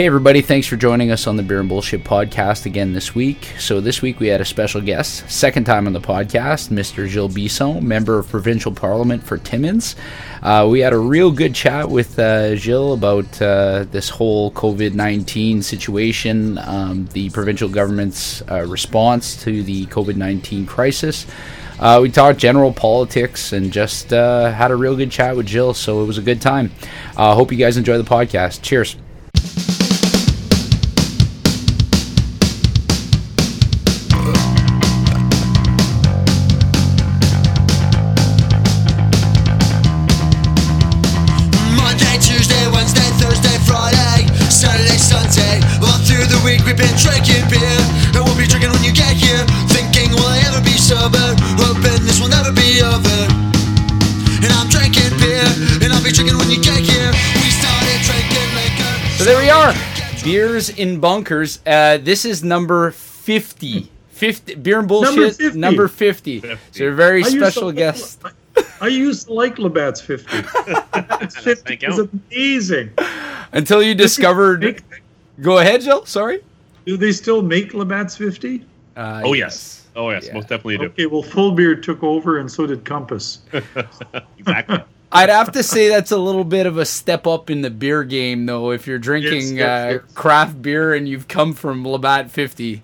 Hey, everybody, thanks for joining us on the Beer and Bullshit podcast again this week. So, this week we had a special guest, second time on the podcast, Mr. Gilles Bisson, member of Provincial Parliament for Timmins. Uh, we had a real good chat with uh, Gilles about uh, this whole COVID 19 situation, um, the provincial government's uh, response to the COVID 19 crisis. Uh, we talked general politics and just uh, had a real good chat with Gilles, so it was a good time. I hope you guys enjoy the podcast. Cheers. In bunkers. Uh, this is number 50. 50 beer and bullshit number 50. 50. So a very I special to- guest. I, I used to like Labatt's 50. It's 50 Thank is amazing. Until you discovered. Make- Go ahead, Gilles. Sorry. do they still make Labatt's 50? Uh, Oh yes. Oh yes, Yeah. most definitely do. Okay, well, Full Beard took over and so did Compass. Exactly. I'd have to say that's a little bit of a step up in the beer game, though. If you're drinking Yes, yes, uh, yes. craft beer and you've come from Labatt 50.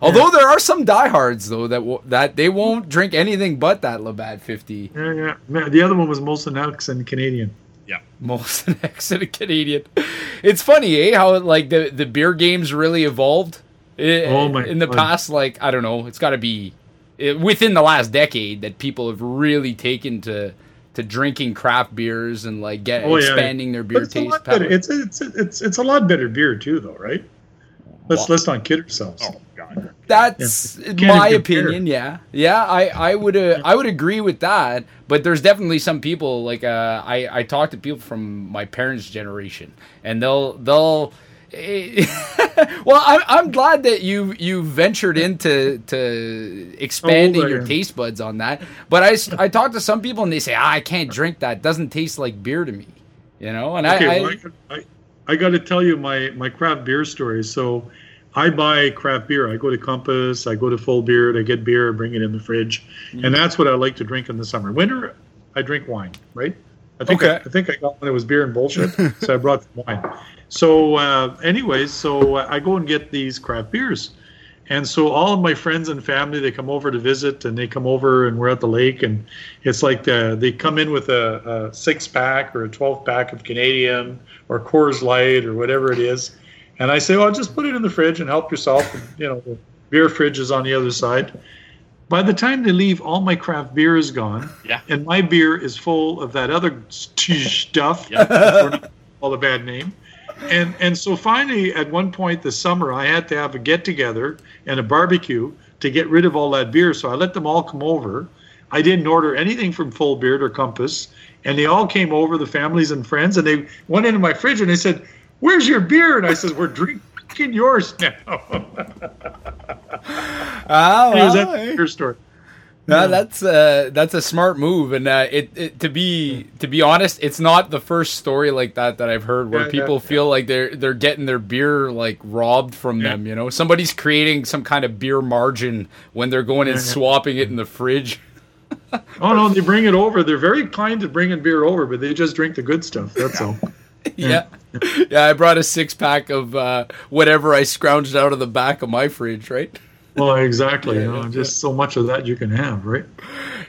Although there are some diehards though that w- that they won't drink anything but that Labatt 50. Yeah, yeah. Man, The other one was Molson Ex and Canadian. Yeah. Most an accident Canadian. It's funny, eh? How like the the beer games really evolved. I- Oh my In the God. past, like I don't know, it's got to be it, within the last decade that people have really taken to to drinking craft beers and like get Oh, yeah. expanding their beer it's taste. lot It's, it's, it's, it's a lot better beer, too, though, right? Let's, Well- let's not kid ourselves. Oh god. That's Yeah. My even compare. opinion. Yeah, yeah. I I would uh, I would agree with that. But there's definitely some people like uh, I I talk to people from my parents' generation, and they'll they'll. well, I'm, I'm glad that you you ventured into to expanding your taste buds on that. But I I talk to some people and they say ah, I can't drink that. It doesn't taste like beer to me. You know, and Okay, I, well, I I, got- I, I got to tell you my, my craft beer story. So I buy craft beer. I go to Compass, I go to Full Beard, I get beer, bring it in the fridge. Mm-hmm. And that's what I like to drink in the summer. Winter, I drink wine, right? I think, I, Okay. I think I got when it was beer and bullshit, so I brought some wine. So, uh, anyways, so I go and get these craft beers. And so all of my friends and family, they come over to visit, and they come over, and we're at the lake, and it's like uh, they come in with a, a six pack or a twelve pack of Canadian or Coors Light or whatever it is, and I say, "Well, just put it in the fridge and help yourself." And, you know, the beer fridge is on the other side. By the time they leave, all my craft beer is gone, Yeah. and my beer is full of that other stuff. Yeah. All a bad name. And and so finally, at one point this summer, I had to have a get together and a barbecue to get rid of all that beer. So I let them all come over. I didn't order anything from Full Beard or Compass, and they all came over, the families and friends, and they went into my fridge and they said, "Where's your beer?" And I said, "We're drinking yours now." Ah, Here's well, that beer story. No, that's uh, that's a smart move, and uh, it, it to be to be honest, it's not the first story like that that I've heard where Yeah, people yeah, feel like they're they're getting their beer like robbed from Yeah. them. You know, somebody's creating some kind of beer margin when they're going and Yeah, yeah. swapping it in the fridge. Oh no, they bring it over. They're very kind to bringing beer over, but they just drink the good stuff. That's all. yeah, yeah. I brought a six pack of uh, whatever I scrounged out of the back of my fridge, right? Well, exactly. Yeah, you know, just so much of that you can have, right?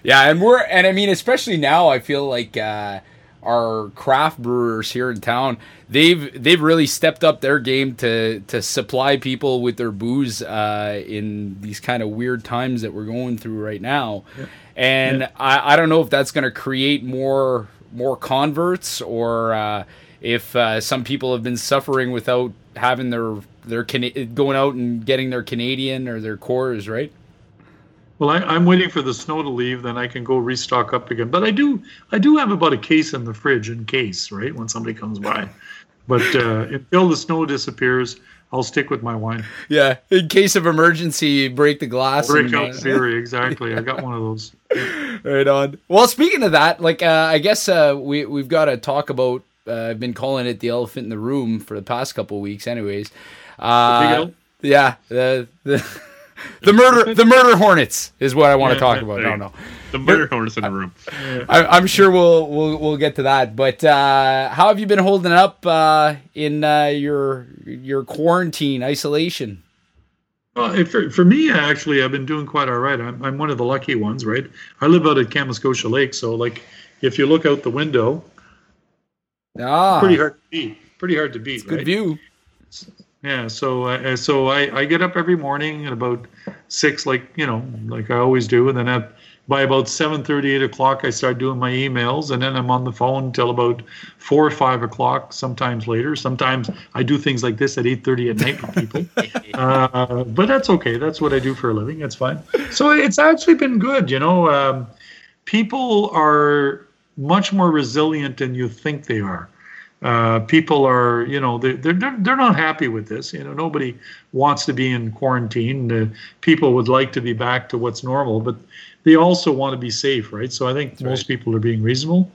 Yeah, and we're and I mean, especially now, I feel like uh, our craft brewers here in town they've they've really stepped up their game to to supply people with their booze uh, in these kind of weird times that we're going through right now. And Yeah. I, I don't know if that's going to create more more converts or uh, if uh, some people have been suffering without having their their Cana- going out and getting their Canadian or their Coors Light. Well, I, I'm waiting for the snow to leave, then I can go restock up again. But I do, I do have about a case in the fridge in case, right, when somebody comes by. But uh, until the snow disappears, I'll stick with my wine. Yeah, in case of emergency, break the glass. Break and, out uh, theory, exactly. I got one of those. right on. Well, speaking of that, like uh, I guess uh, we we've got to talk about Uh, I've been calling it the elephant in the room for the past couple weeks, anyways. Uh, yeah, the the the murder the murder hornets is what I want to talk about. No, no. The murder hornets in the room. I, I'm sure we'll we'll we'll get to that. But uh, how have you been holding up uh, in uh, your your quarantine isolation? Well, for, for me, actually, I've been doing quite all right. I'm, I'm one of the lucky ones, right? I live out at Kamiskotia Lake, so like, if you look out the window, Ah, pretty hard to beat. Pretty hard to beat, good right? view. Yeah, so uh, so I, I get up every morning at about six, like you know, like I always do, and then at by about seven thirty, eight o'clock, I start doing my emails, and then I'm on the phone till about four or five o'clock. Sometimes later. Sometimes I do things like this at eight thirty at night with people. uh, but that's okay. That's what I do for a living. That's fine. So it's actually been good. You know, um, people are much more resilient than you think they are. Uh, people are, you know, they're, they're they're not happy with this. You know, nobody wants to be in quarantine. Uh, people would like to be back to what's normal, but they also want to be safe, right? So I think most people are being reasonable.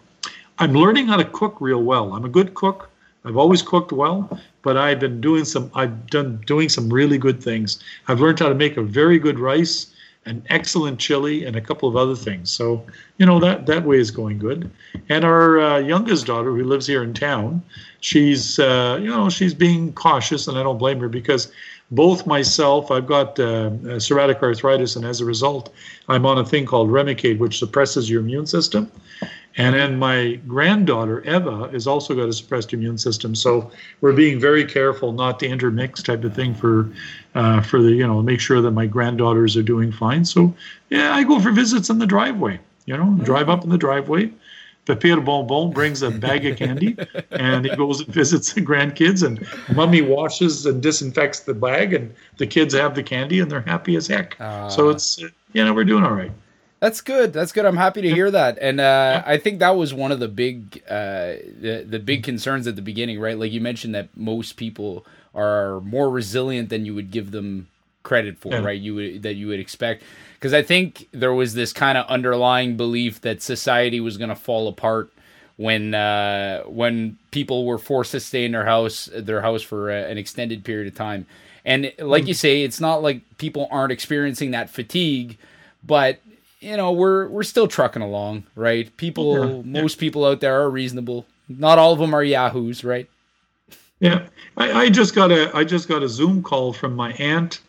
I'm learning how to cook real well. I'm a good cook. I've always cooked well, but I've been doing some. I've done doing some really good things. I've learned how to make a very good rice, an excellent chili, and a couple of other things. So you know that that way is going good. And our uh, youngest daughter, who lives here in town, she's uh, you know she's being cautious, and I don't blame her because both myself, I've got uh, psoriatic arthritis, and as a result, I'm on a thing called Remicade, which suppresses your immune system. And then my granddaughter Eva has also got a suppressed immune system, so we're being very careful not to intermix type of thing for, uh, for the you know make sure that my granddaughters are doing fine. So yeah, I go for visits in the driveway. You know, drive up in the driveway. Pepper Bonbon brings a bag of candy, and he goes and visits the grandkids, and Mummy washes and disinfects the bag, and the kids have the candy, and they're happy as heck. so Ah. it's uh, you know we're doing all right. That's good. That's good. I'm happy to hear that. And uh, I think that was one of the big uh, the the big concerns at the beginning, right? Like you mentioned that most people are more resilient than you would give them credit for, Yeah. right? You would that you would expect because I think there was this kind of underlying belief that society was going to fall apart when uh, when people were forced to stay in their house their house for a, an extended period of time. And like you say, it's not like people aren't experiencing that fatigue, but you know we're we're still trucking along, right? People, Yeah, yeah. most people out there are reasonable. Not all of them are yahoos, right? Yeah, I, I just got a I just got a Zoom call from my aunt,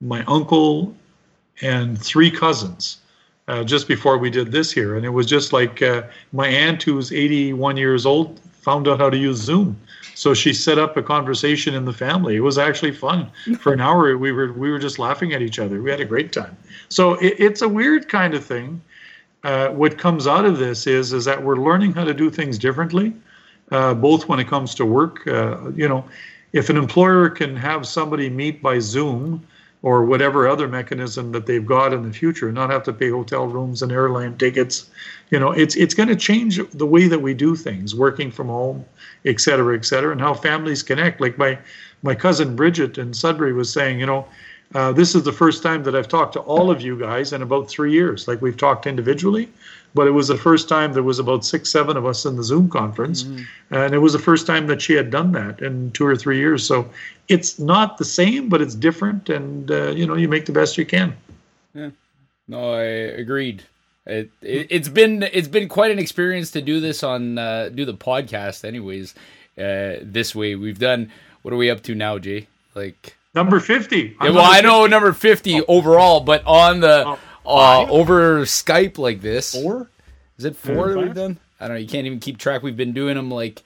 my uncle, and three cousins uh, just before we did this here, and it was just like uh, my aunt, who's 81 years old, found out how to use Zoom, so she set up a conversation in the family. It was actually fun for an hour. We were we were just laughing at each other. We had a great time. So it, it's a weird kind of thing. Uh, what comes out of this is is that we're learning how to do things differently uh, both when it comes to work. Uh, you know, if an employer can have somebody meet by Zoom or whatever other mechanism that they've got in the future, not have to pay hotel rooms and airline tickets, you know, it's it's going to change the way that we do things, working from home, et cetera, et cetera, and how families connect. Like my my cousin Bridget in Sudbury was saying, you know. Uh, this is the first time that I've talked to all of you guys in about three years. Like we've talked individually, but it was the first time there was about six, seven of us in the Zoom conference, and it was the first time that she had done that in two or three years. So it's not the same, but it's different, and uh, you know you make the best you can. Yeah, no, I agreed. It, it it's been it's been quite an experience to do this on uh, do the podcast. Anyways, uh, this way we've done. What are we up to now, Jay? Like, Number fifty. yeah, well, I know number fifty overall, but on the uh, over Skype like this, Four? is it four that we've done? I don't know. You can't even keep track. We've been doing them like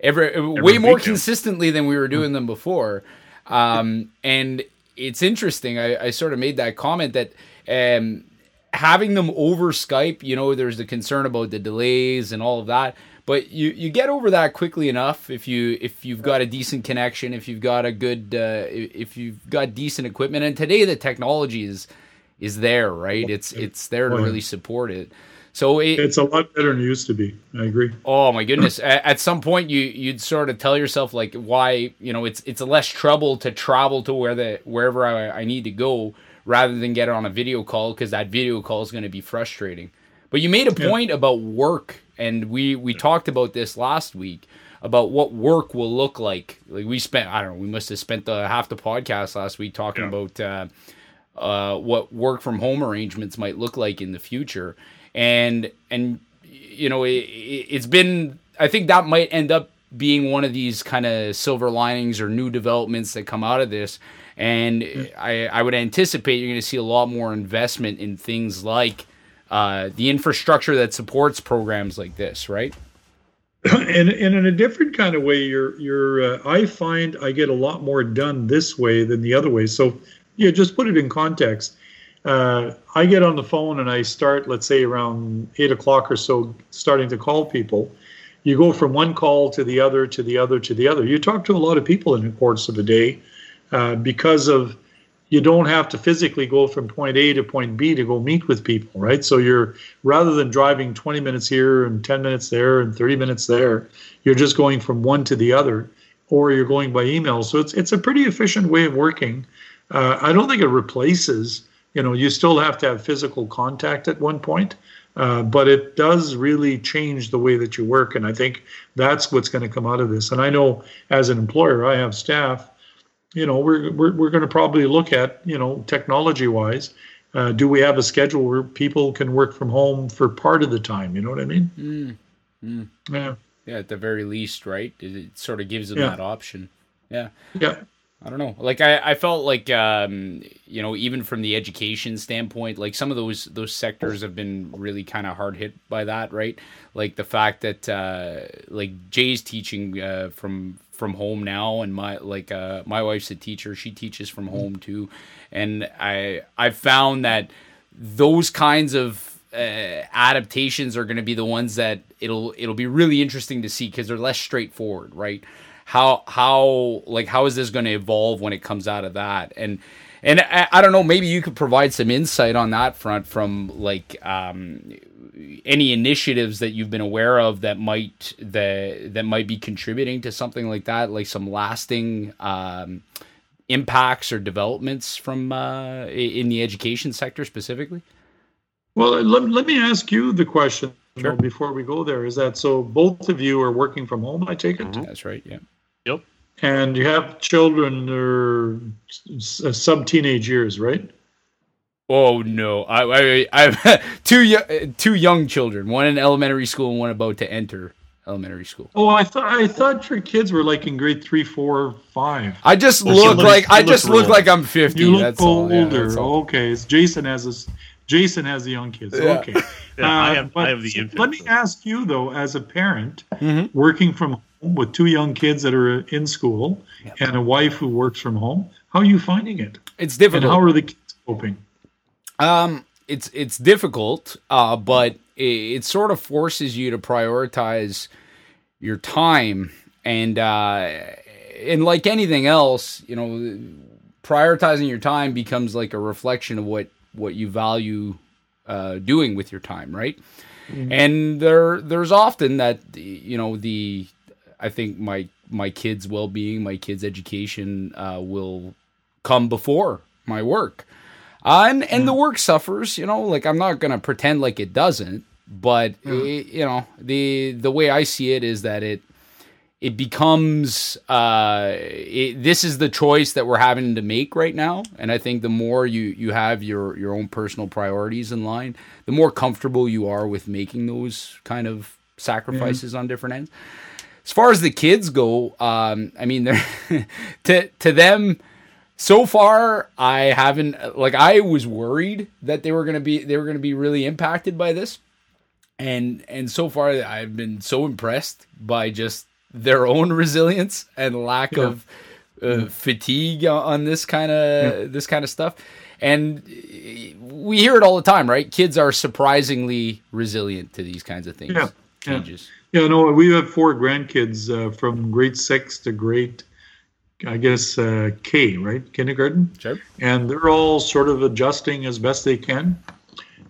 every, way more consistently than we were doing them before. Um, and it's interesting. I, I sort of made that comment that um, having them over Skype, you know, there's the concern about the delays and all of that. But you, you get over that quickly enough if you if you've got a decent connection, if you've got a good uh, if you've got decent equipment. And today the technology is is there, right? It's it's there to really support it. So it, It's a lot better than it used to be. I agree. Oh my goodness! at, at some point, you you'd sort of tell yourself like, why you know it's it's less trouble to travel to where the wherever I, I need to go rather than get on a video call because that video call is going to be frustrating. But you made a point about work and we we talked about this last week about what work will look like. Like we spent, I don't know, we must have spent the half the podcast last week talking Yeah. about uh, uh, what work from home arrangements might look like in the future, and and you know, it, it, it's been. I think that might end up being one of these kind of silver linings or new developments that come out of this. And I, I would anticipate you're going to see a lot more investment in things like uh, the infrastructure that supports programs like this, right? and, and in a different kind of way you're you're uh, i find i get a lot more done this way than the other way so yeah just put it in context uh, i get on the phone and i start let's say around eight o'clock or so starting to call people you go from one call to the other to the other to the other you talk to a lot of people in the course of a day uh, because of you don't have to physically go from point A to point B to go meet with people, right? So you're rather than driving 20 minutes here and 10 minutes there and 30 minutes there, you're just going from one to the other, or you're going by email. So it's it's a pretty efficient way of working. Uh, I don't think it replaces. You know, you still have to have physical contact at one point, uh, but it does really change the way that you work, and I think that's what's going to come out of this. And I know as an employer, I have staff you know, we're we're, we're going to probably look at, you know, technology wise, uh, do we have a schedule where people can work from home for part of the time? You know what I mean? Mm. Mm. Yeah, Yeah, at the very least, right? It, it sort of gives them Yeah. that option. Yeah. yeah, I don't know. Like I, I felt like um, you know, even from the education standpoint, like some of those those sectors have been really kind of hard hit by that, right? Like the fact that uh, like Jay's teaching uh, from from home now, and my like uh, my wife's a teacher; she teaches from home too, and I I found that those kinds of uh, adaptations are going to be the ones that it'll it'll be really interesting to see because they're less straightforward, right? How how like how is this going to evolve when it comes out of that? And and I, I don't know, maybe you could provide some insight on that front from like um, any initiatives that you've been aware of that might that that might be contributing to something like that, like some lasting um, impacts or developments from uh, in the education sector specifically. Well, let, let me ask you the question Sure. before we go there. Is that so? Both of you are working from home, I take it, That's right. Yeah. Yep. and you have children or sub teenage years, right? Oh no, I I, I have two yo- two young children, one in elementary school and one about to enter elementary school. Oh, I thought I thought your kids were like in grade three, four, five. I just Well, look look- like I you look just look real. like I'm 50. You look that's all. Yeah, older. that's all. okay, it's Jason has this. Jason has the young kids. Yeah. Okay. Yeah, I Uh, have I have the infant. Let me ask you though, as a parent Mhm. working from home with two young kids that are in school and a wife who works from home, how are you finding it? It's And how are the kids coping? Um, it's it's difficult, uh, but it, it sort of forces you to prioritize your time, and uh, and like anything else, you know, prioritizing your time becomes like a reflection of what what you value uh, doing with your time, right? And there there's often that you know the I think my my kids' well being, my kids' education uh, will come before my work. Uh, and and the work suffers, you know. Like I'm not gonna pretend like it doesn't, but it, you know the the way I see it is that it it becomes uh, it, this is the choice that we're having to make right now, and I think the more you you have your your own personal priorities in line, the more comfortable you are with making those kind of sacrifices on different ends. As far as the kids go, um, I mean, they're to to them so far i haven't like i was worried that they were going to be they were going to be really impacted by this. And and so far i've been so impressed by just their own resilience and lack Yeah. of uh, fatigue on- this kind of this kind of stuff. And we hear it all the time right? Kids are surprisingly resilient to these kinds of things. Yeah, yeah. Changes. Yeah, no, we have four grandkids uh, from grade six to grade, I guess, uh, K, right? Kindergarten. sure. And they're all sort of adjusting as best they can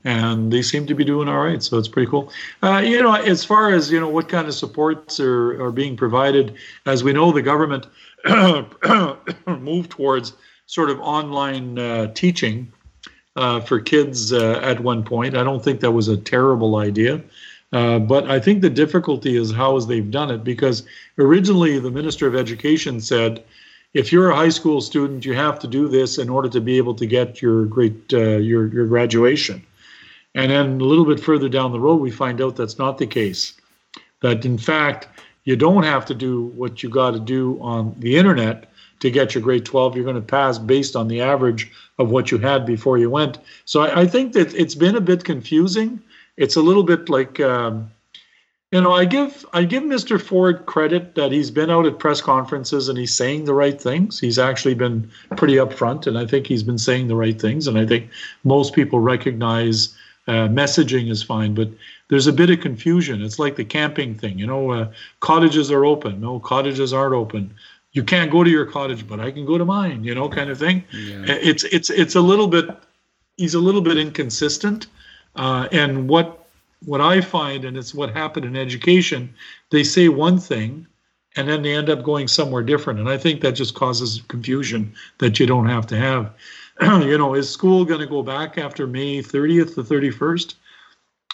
and they seem to be doing all right so it's pretty cool. Uh, you know as far as you know what kind of supports are, are being provided as we know the government moved towards sort of online uh, teaching uh, for kids uh, at one point. I don't think that was a terrible idea Uh, but I think the difficulty is how is they've done it because originally the Minister of Education said, if you're a high school student, you have to do this in order to be able to get your great uh, your your graduation. And then a little bit further down the road, we find out that's not the case. That in fact, you don't have to do what you got to do on the internet to get your grade 12. You're going to pass based on the average of what you had before you went. So I, I think that it's been a bit confusing. It's a little bit like, um, you know, I give I give Mr. Ford credit that he's been out at press conferences and he's saying the right things. He's actually been pretty upfront, and I think he's been saying the right things. And I think most people recognize uh, messaging is fine, but there's a bit of confusion. It's like the camping thing, you know. Uh, cottages are open. No, cottages aren't open. You can't go to your cottage, but I can go to mine. You know, kind of thing. Yeah. It's it's it's a little bit. He's a little bit inconsistent, uh, and what what I find, and it's what happened in education, they say one thing, and then they end up going somewhere different, and I think that just causes confusion that you don't have to have. you know, is school going to go back after May 30th to 31st?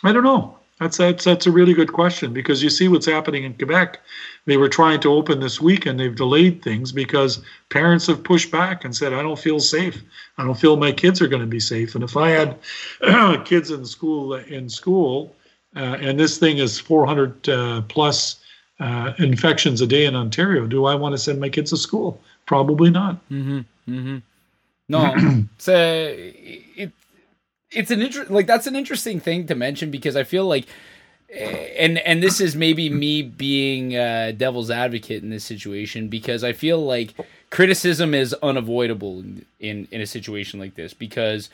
I don't know. That's that's that's a really good question because you see what's happening in Quebec. They were trying to open this week and they've delayed things because parents have pushed back and said, "I don't feel safe. I don't feel my kids are going to be safe." And if I had kids in school in school, uh, and this thing is 400 uh, plus uh, infections a day in Ontario, do I want to send my kids to school? Probably not. No, it's a it, it's an inter- like that's an interesting thing to mention because I feel like eh, and and this is maybe me being uh, devil's advocate in this situation because I feel like criticism is unavoidable in, in in a situation like this because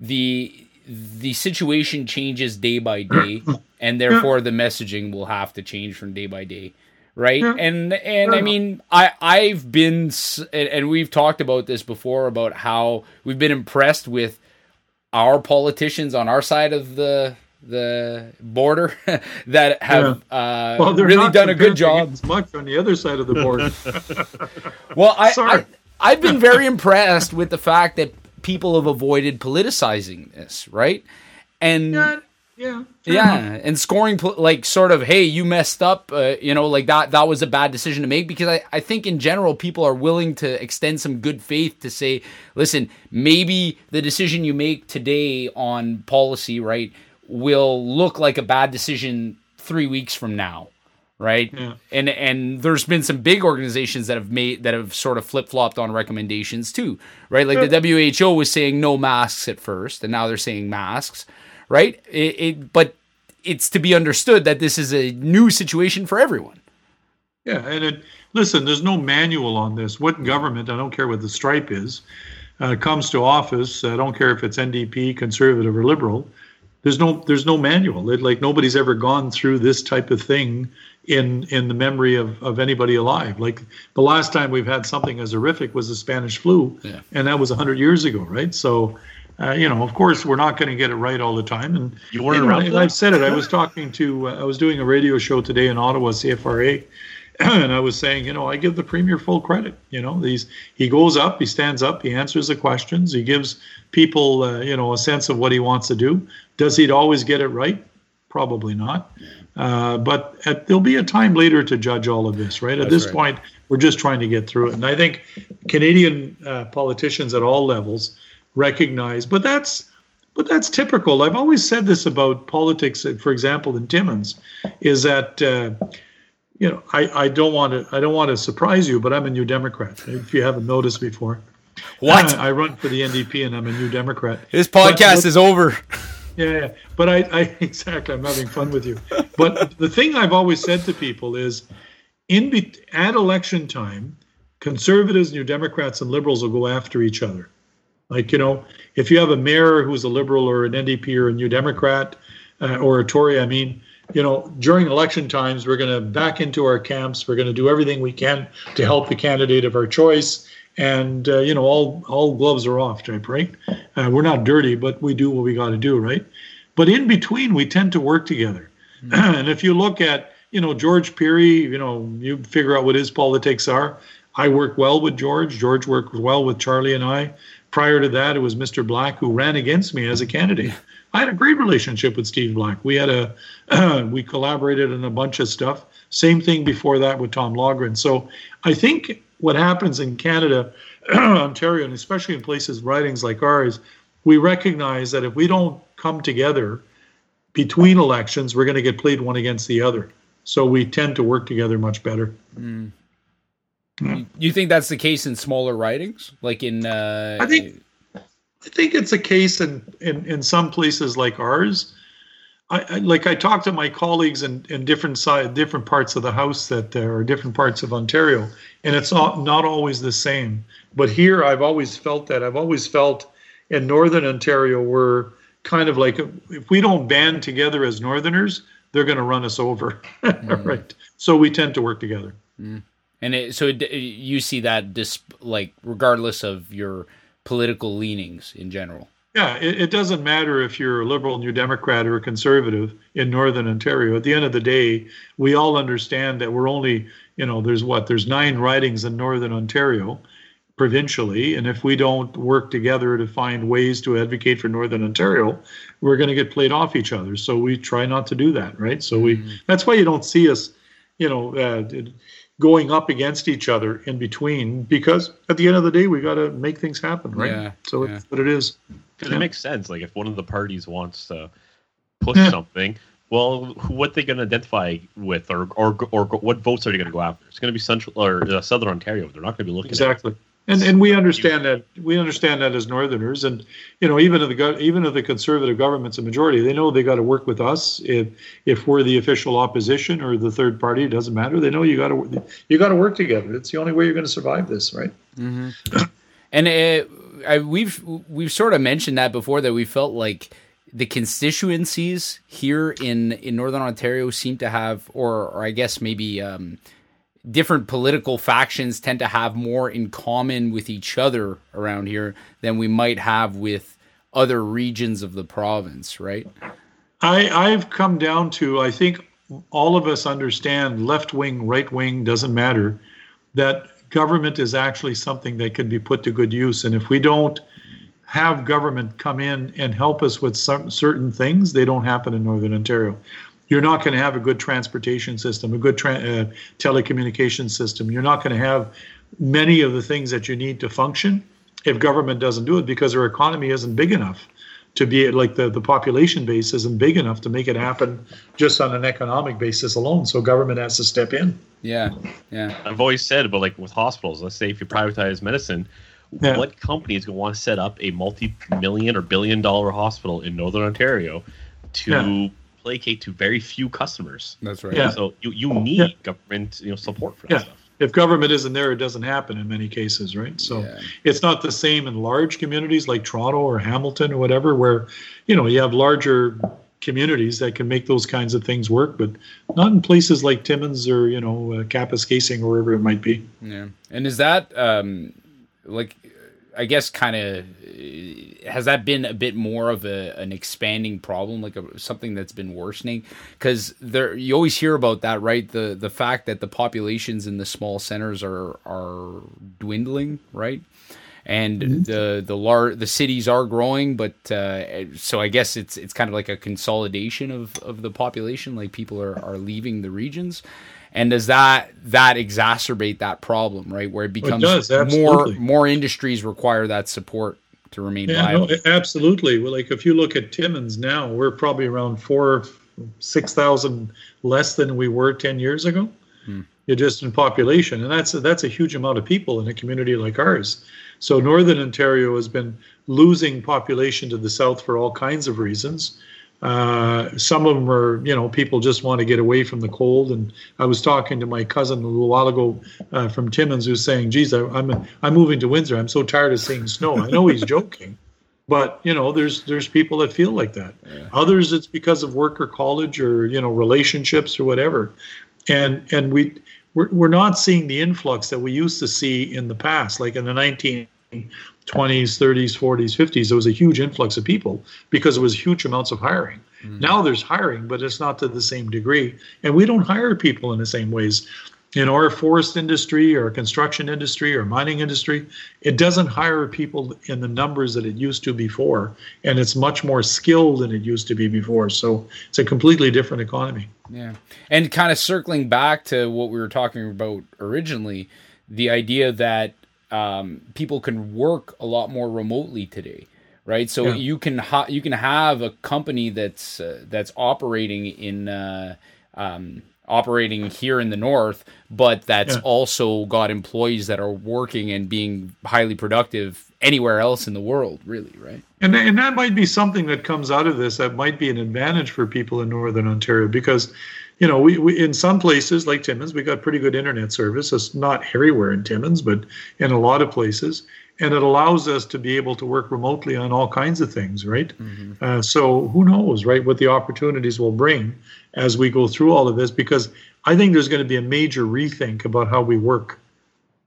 the the situation changes day by day and therefore the messaging will have to change from day by day right? And and i mean i i've been and we've talked about this before about how we've been impressed with our politicians on our side of the the border that have uh Well, really done a good job as much on the other side of the border. Well, I, Sorry. I I've been very impressed with the fact that people have avoided politicizing this, right? And yeah, yeah, yeah, enough. and scoring like sort of, hey, you messed up, uh, you know, like that that was a bad decision to make because I I think in general people are willing to extend some good faith to say, listen, maybe the decision you make today on policy, right, will look like a bad decision 3 weeks from now right? Yeah. And and there's been some big organizations that have made that have sort of flip flopped on recommendations too, right? Like the WHO was saying no masks at first, and now they're saying masks, right? It, it but it's to be understood that this is a new situation for everyone. Yeah, and it, listen, there's no manual on this. What government, I don't care what the stripe is, uh, comes to office. I don't care if it's NDP, conservative, or liberal. There's no there's no manual. It, like nobody's ever gone through this type of thing in in the memory of, of anybody alive. Like the last time we've had something as horrific was the Spanish flu, Yeah. and that was hundred years ago, right? So. Uh, you know, of course, we're not going to get it right all the time, and You weren't know, around I, I've said it. I was talking to, uh, I was doing a radio show today in Ottawa, CFRA, and I was saying, you know, I give the premier full credit. You know, these he goes up, he stands up, he answers the questions, he gives people, uh, you know, a sense of what he wants to do. Does he always get it right? Probably not. Uh, but at, there'll be a time later to judge all of this, right? At this right. point, we're just trying to get through it, and I think Canadian uh, politicians at all levels recognize, but that's but that's typical. I've always said this about politics, uh, for example, in Timmins, is that uh, you know I, I don't want to I don't want to surprise you, but I'm a New Democrat. If you haven't noticed before, What? I run for the NDP and I'm a New Democrat. This podcast but- is over. yeah, yeah. But I, I exactly, I'm having fun with you. But the thing I've always said to people is, in be, at election time, conservatives, New Democrats, and liberals will go after each other. Like you know, if you have a mayor who's a liberal or an NDP or a New Democrat uh, or a Tory, I mean, you know, during election times, we're going to back into our camps. We're going to do everything we can to help the candidate of our choice. And uh, you know, all all gloves are off, type, right? Uh, we're not dirty, but we do what we got to do, right? But in between, we tend to work together. and if you look at, you know, George Pirie, you know, you figure out what his politics are. I work well with George. George worked well with Charlie and I. Prior to that, it was Mr. Black who ran against me as a candidate. I had a great relationship with Steve Black. We had a we collaborated on a bunch of stuff. Same thing before that with Tom Laughren. So I think what happens in Canada, Ontario, and especially in places ridings like ours, we recognize that if we don't come together between elections, we're going to get played one against the other. So we tend to work together much better. Mm. You think that's the case in smaller ridings, like in? Uh, I think I think it's a case in in, in some places like ours. I, I like I talk to my colleagues in, in different side different parts of the house that uh, there are different parts of Ontario, and it's not not always the same. But here, I've always felt that I've always felt in Northern Ontario we're kind of like if we don't band together as Northerners, they're going to run us over, mm. right? So we tend to work together. Mm. And it, so it, you see that dis, like regardless of your political leanings in general. Yeah, it, it doesn't matter if you're a liberal, New Democrat, or a conservative in Northern Ontario. At the end of the day, we all understand that we're only, you know, there's what? There's nine ridings in Northern Ontario provincially. And if we don't work together to find ways to advocate for Northern Ontario, we're going to get played off each other. So we try not to do that, right? So we, that's why you don't see us, you know, uh, going up against each other in between because at the end of the day we got to make things happen right Yeah, so yeah. it's what it is Because it makes sense. Like if one of the parties wants to push Yeah. something, well, who- what they going to identify with, or or or what votes are they going to go after? It's going to be central or uh, southern Ontario. They're not going to be looking exactly and and we understand that we understand that as northerners. And you know even if the even if the conservative government's a majority they know they got to work with us. If if we're the official opposition or the third party it doesn't matter. They know you got to you got to work together. It's the only way you're going to survive this right? And it, I, we've we've sort of mentioned that before that we felt like the constituencies here in in Northern Ontario seem to have, or or I guess maybe um, different political factions tend to have more in common with each other around here than we might have with other regions of the province, right? I, I've come down to, I think all of us understand left wing, right wing, doesn't matter, that government is actually something that can be put to good use. And if we don't have government come in and help us with some certain things, they don't happen in Northern Ontario. You're not going to have a good transportation system, a good tra- uh, telecommunication system. You're not going to have many of the things that you need to function if government doesn't do it because our economy isn't big enough to be like the, the population base isn't big enough to make it happen just on an economic basis alone. So government has to step in. Yeah, yeah. I've always said, but like with hospitals, let's say if you privatize medicine, Yeah. what company is going to want to set up a multi-million or billion-dollar hospital in Northern Ontario to Yeah. Placate to very few customers? That's right. Yeah. So you, you need Yeah. government you know support for that Yeah. stuff. If government isn't there, it doesn't happen in many cases, right? So Yeah. it's not the same in large communities like Toronto or Hamilton or whatever, where you know you have larger communities that can make those kinds of things work, but not in places like Timmins or you know uh, Kapuskasing or wherever it might be. Yeah. And is that um like I guess kind of has that been a bit more of a an expanding problem like a, something that's been worsening? Cuz there you always hear about that right? The the fact that the populations in the small centers are are dwindling right? And the the lar- the cities are growing but uh, so I guess it's it's kind of like a consolidation of of the population like people are are leaving the regions and does that that exacerbate that problem right where it becomes does, more more industries require that support to remain Yeah, viable no, absolutely. Well, like if you look at Timmins now, we're probably around four, six thousand less than we were ten years ago. Hmm. You're just in population, and that's a, that's a huge amount of people in a community like ours. So Northern Ontario has been losing population to the south for all kinds of reasons. Uh, some of them are, you know, people just want to get away from the cold. And I was talking to my cousin a little while ago uh, from Timmins, who's saying, "Geez, I, I'm I'm moving to Windsor. I'm so tired of seeing snow." I know he's joking, but you know, there's there's people that feel like that. Others, it's because of work or college or you know relationships or whatever. And and we we're, we're not seeing the influx that we used to see in the past, like in the 1920s, 30s, 40s, 50s. There was a huge influx of people because there was huge amounts of hiring. Mm-hmm. Now there's hiring, but it's not to the same degree, and we don't hire people in the same ways. in our forest industry or construction industry or mining industry, it doesn't hire people in the numbers that it used to before, and it's much more skilled than it used to be before. So it's a completely different economy. Yeah, and kind of circling back to what we were talking about originally, the idea that um, people can work a lot more remotely today right? So Yeah. you can ha- you can have a company that's uh, that's operating in uh, um, operating here in the north, but that's Yeah. also got employees that are working and being highly productive anywhere else in the world, really, right? And, and that might be something that comes out of this that might be an advantage for people in Northern Ontario because, you know, we, we in some places like Timmins, we got pretty good internet service. It's not everywhere in Timmins, but in a lot of places. And it allows us to be able to work remotely on all kinds of things, right? Uh, so who knows, right, what the opportunities will bring as we go through all of this because I think there's going to be a major rethink about how we work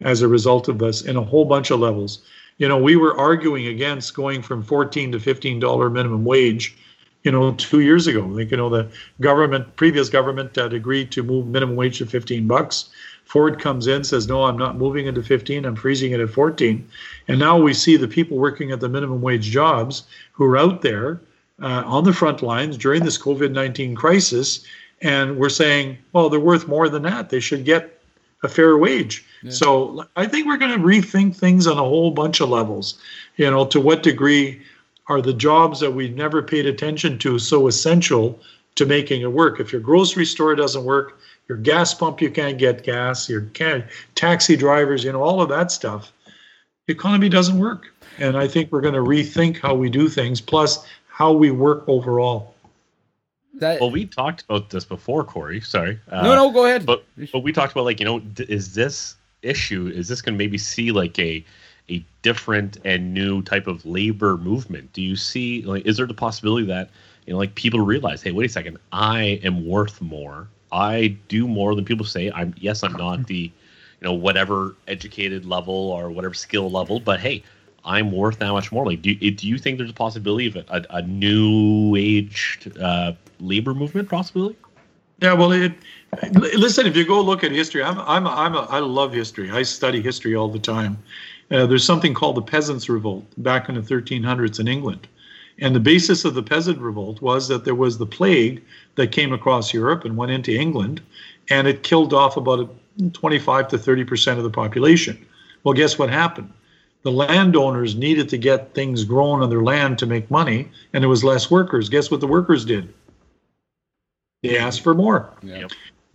as a result of this in a whole bunch of levels. You know, we were arguing against going from 14 to 15 dollar minimum wage, you know, two years ago. Like, you know, the government, previous government had agreed to move minimum wage to 15 bucks. Ford comes in, says, no, I'm not moving it to 15, I'm freezing it at 14. And now we see the people working at the minimum wage jobs who are out there uh, on the front lines during this COVID 19 crisis. And we're saying, well, they're worth more than that. They should get a fair wage. So I think we're going to rethink things on a whole bunch of levels. You know, to what degree are the jobs that we've never paid attention to so essential to making it work? If your grocery store doesn't work, your gas pump you can't get gas, your ca- taxi drivers, you know, all of that stuff, the economy doesn't work. And I think we're going to rethink how we do things, plus how we work overall. That Well, we talked about this before, Corey. Sorry. Uh, no, no, go ahead. But but we talked about like you know d- is this issue is this going to maybe see like a a different and new type of labor movement? Do you see like is there the possibility that you know like people realize hey wait a second I am worth more I do more than people say I'm yes I'm not the you know whatever educated level or whatever skill level but hey I'm worth that much more like do, do you think there's a possibility of a, a, new age uh, labor movement possibility? Yeah, well, it, listen. If you go look at history, I'm I'm I'm a, I love history. I study history all the time. Uh, there's something called the Peasants' Revolt back in the 1300s in England, and the basis of the Peasant Revolt was that there was the plague that came across Europe and went into England, and it killed off about 25 to 30 percent of the population. Well, guess what happened? The landowners needed to get things grown on their land to make money, and there was less workers. Guess what the workers did? They asked for more Yeah.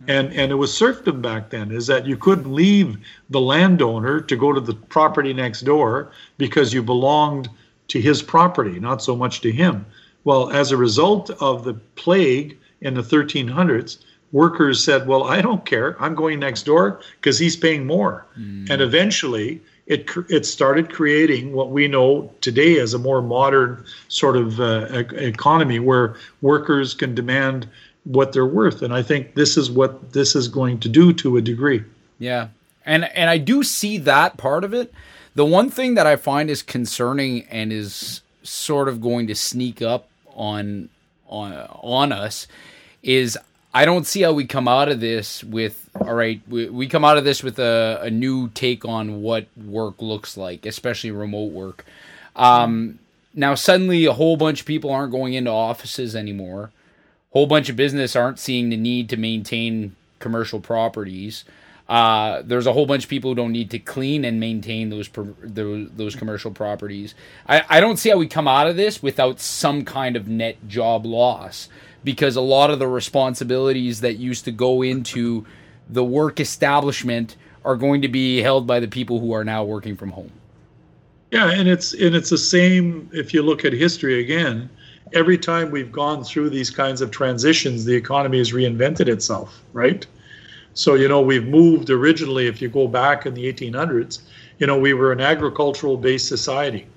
And and it was serfdom back then is that you couldn't leave the landowner to go to the property next door because you belonged to his property not so much to him. Well as a result of the plague in the 1300s workers said well i don't care. I'm going next door because he's paying more. And eventually it it started creating what we know today as a more modern sort of uh, economy where workers can demand what they're worth and i think this is what this is going to do to a degree Yeah. And and I do see that part of it. The one thing that I find is concerning and is sort of going to sneak up on on on us is I don't see how we come out of this with all right, we, we come out of this with a, a new take on what work looks like, especially remote work. Um, now suddenly a whole bunch of people aren't going into offices anymore. Whole bunch of business aren't seeing the need to maintain commercial properties. Uh, there's a whole bunch of people who don't need to clean and maintain those per- those, those commercial properties. I, I don't see how we come out of this without some kind of net job loss because a lot of the responsibilities that used to go into the work establishment are going to be held by the people who are now working from home. yeah and it's and it's the same if you look at history again every time we've gone through these kinds of transitions the economy has reinvented itself right? So you know we've moved originally if you go back in the 1800s you know we were an agricultural based society.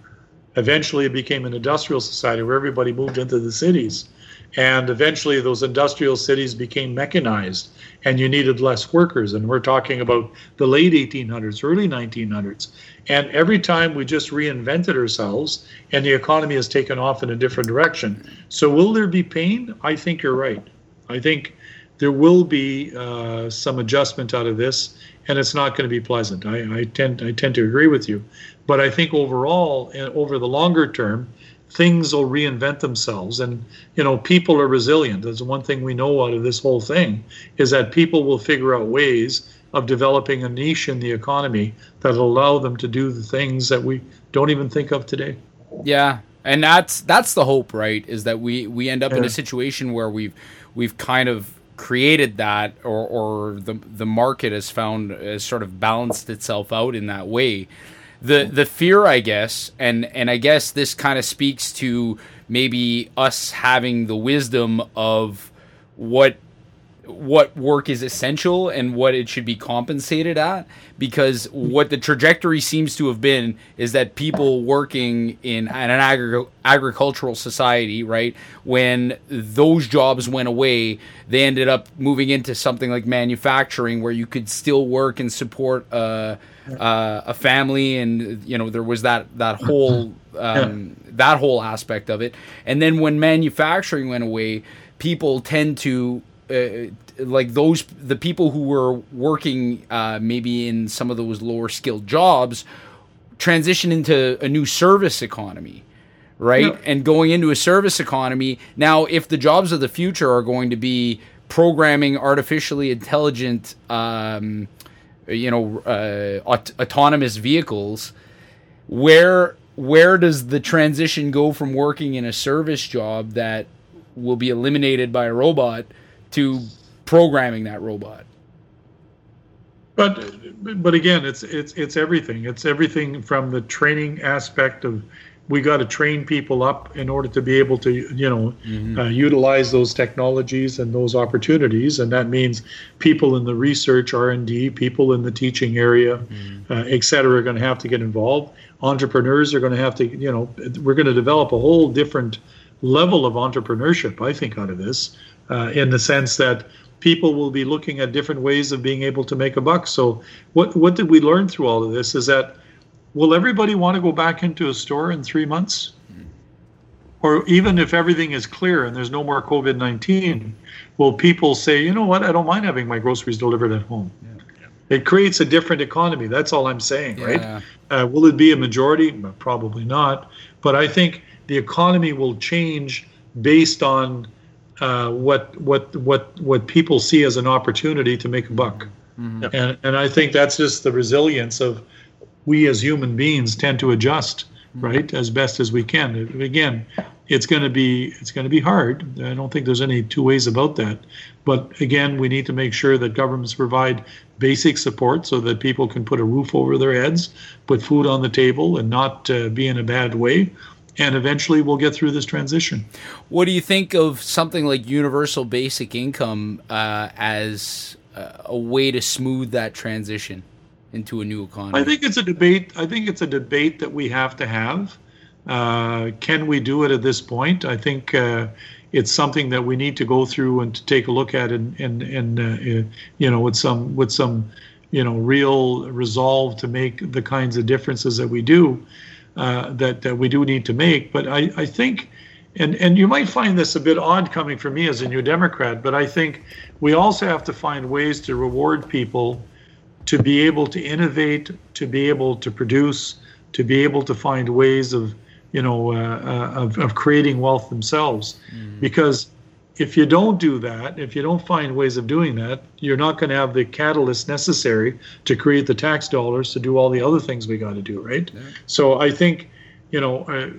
Eventually it became an industrial society where everybody moved into the cities. And eventually those industrial cities became mechanized and you needed less workers. And we're talking about the late 1800s early 1900s and every time we just reinvented ourselves and the economy has taken off in a different direction. So will there be pain? I think you're right. I think there will be uh, some adjustment out of this, and it's not going to be pleasant. I, I tend I tend to agree with you, but I think overall, over the longer term, things will reinvent themselves, and you know people are resilient. That's one thing we know out of this whole thing is that people will figure out ways of developing a niche in the economy that'll allow them to do the things that we don't even think of today. Yeah, and that's that's the hope, right? Is that we we end up in a situation where we've we've kind of created that, or or the the market has found has sort of balanced itself out in that way. The the fear, I guess, and and I guess this kind of speaks to maybe us having the wisdom of what what work is essential and what it should be compensated at because what the trajectory seems to have been is that people working in an agri- agricultural society right when those jobs went away they ended up moving into something like manufacturing where you could still work and support uh, uh, a family and you know there was that that whole um, that whole aspect of it. And then when manufacturing went away people tend to uh, like those the people who were working uh, maybe in some of those lower skilled jobs transition into a new service economy right? Yeah. and going into a service economy now if the jobs of the future are going to be programming artificially intelligent um, you know uh, aut- autonomous vehicles where where does the transition go from working in a service job that will be eliminated by a robot to programming that robot But but again, it's it's it's everything. It's everything from the training aspect of we got to train people up in order to be able to you know uh, utilize those technologies and those opportunities, and that means people in the research R and D, people in the teaching area, uh, et cetera, are going to have to get involved. Entrepreneurs are going to have to you know we're going to develop a whole different level of entrepreneurship. I think out of this, uh, in the sense that people will be looking at different ways of being able to make a buck. So, what what did we learn through all of this? Is that will everybody want to go back into a store in three months? Or even if everything is clear and there's no more COVID 19, will people say, you know what, I don't mind having my groceries delivered at home? It creates a different economy. That's all I'm saying, Yeah. right? Uh, will it be a majority? Probably not. But I think the economy will change based on uh, what what what what people see as an opportunity to make a buck, Yep. and and I think that's just the resilience of we as human beings tend to adjust right as best as we can. Again, it's going to be it's going to be hard. I don't think there's any two ways about that. But again, we need to make sure that governments provide basic support so that people can put a roof over their heads, put food on the table, and not uh, be in a bad way. And eventually, we'll get through this transition. What do you think of something like universal basic income uh, as uh, a way to smooth that transition into a new economy? I think it's a debate. I think it's a debate that we have to have. Uh, can we do it at this point? I think uh, it's something that we need to go through and to take a look at, and and and uh, you know, with some with some you know real resolve to make the kinds of differences that we do uh, that that we do need to make. But I I think. And, and you might find this a bit odd coming from me as a New Democrat, but I think we also have to find ways to reward people to be able to innovate, to be able to produce, to be able to find ways of, you know, uh, uh, of, of creating wealth themselves. Because if you don't do that, if you don't find ways of doing that, you're not going to have the catalyst necessary to create the tax dollars to do all the other things we got to do, right? So I think, you know, uh,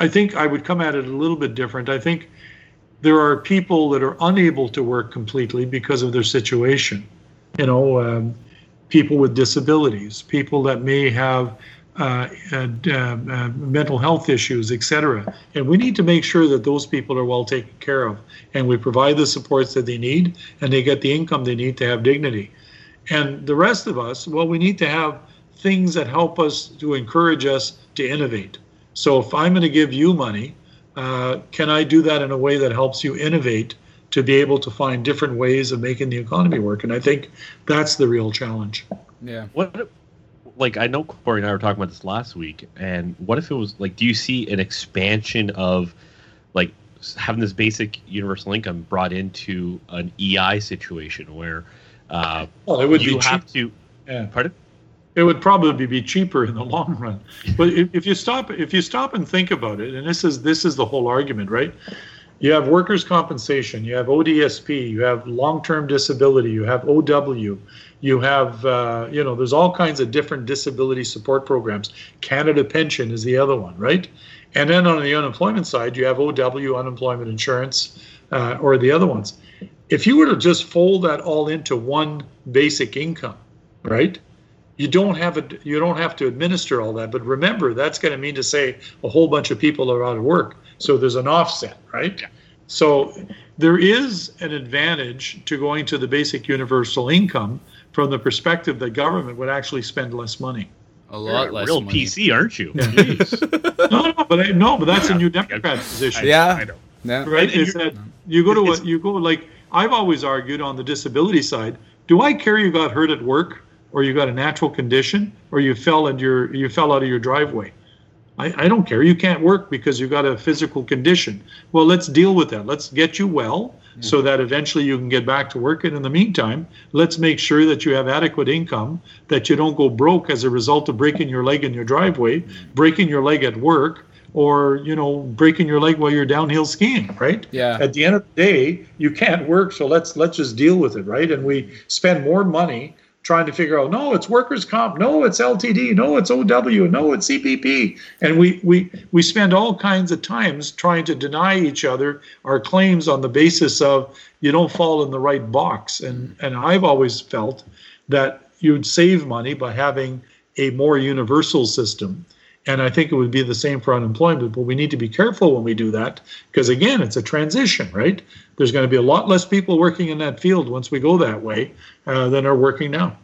I think I would come at it a little bit different. I think there are people that are unable to work completely because of their situation. You know, um, people with disabilities, people that may have uh, uh, uh, mental health issues, etc. And we need to make sure that those people are well taken care of, and we provide the supports that they need, and they get the income they need to have dignity. And the rest of us, well, we need to have things that help us to encourage us to innovate. So if I'm going to give you money, uh, can I do that in a way that helps you innovate to be able to find different ways of making the economy work? And I think that's the real challenge. yeah. What, like, I know Corey and I were talking about this last week, and what if it was like, do you see an expansion of like having this basic universal income brought into an EI situation where uh, Well, it would you be have cheap. to. Yeah. Pardon? It would probably be cheaper in the long run. But if, if you stop, if you stop and think about it, and this is this is the whole argument, right? You have workers' compensation, you have ODSP, you have long-term disability, you have OW, you have uh, you know, there's all kinds of different disability support programs. Canada Pension is the other one, right? And then on the unemployment side, you have OW, unemployment insurance, uh, or the other ones. If you were to just fold that all into one basic income, right? you don't have a you don't have to administer all that but remember that's going to mean to say a whole bunch of people are out of work so there's an offset right so there is an advantage to going to the basic universal income from the perspective that government would actually spend less money A You're lot a less real money. PC, aren't you? Jeez. no no but I, no but that's a new democrat position Yeah. I know. Yeah. right is you're- that you go to it's- a, you go like i've always argued on the disability side do i care you got hurt at work or you got a natural condition or you fell and your you fell out of your driveway I, I don't care. You can't work because you've got a physical condition. Well let's deal with that. Let's get you well so mm-hmm. that eventually you can get back to work and in the meantime let's make sure that you have adequate income that you don't go broke as a result of breaking your leg in your driveway mm-hmm. breaking your leg at work or you know breaking your leg while you're downhill skiing right? Yeah. at the end of the day you can't work so let's let's just deal with it right? And we spend more money trying to figure out no it's workers comp no it's ltd no it's ow no it's cpp and we we we spend all kinds of times trying to deny each other our claims on the basis of you don't fall in the right box. And and i've always felt that you'd save money by having a more universal system and I think it would be the same for unemployment, but we need to be careful when we do that because, again, it's a transition, right? There's going to be a lot less people working in that field once we go that way uh, than are working now.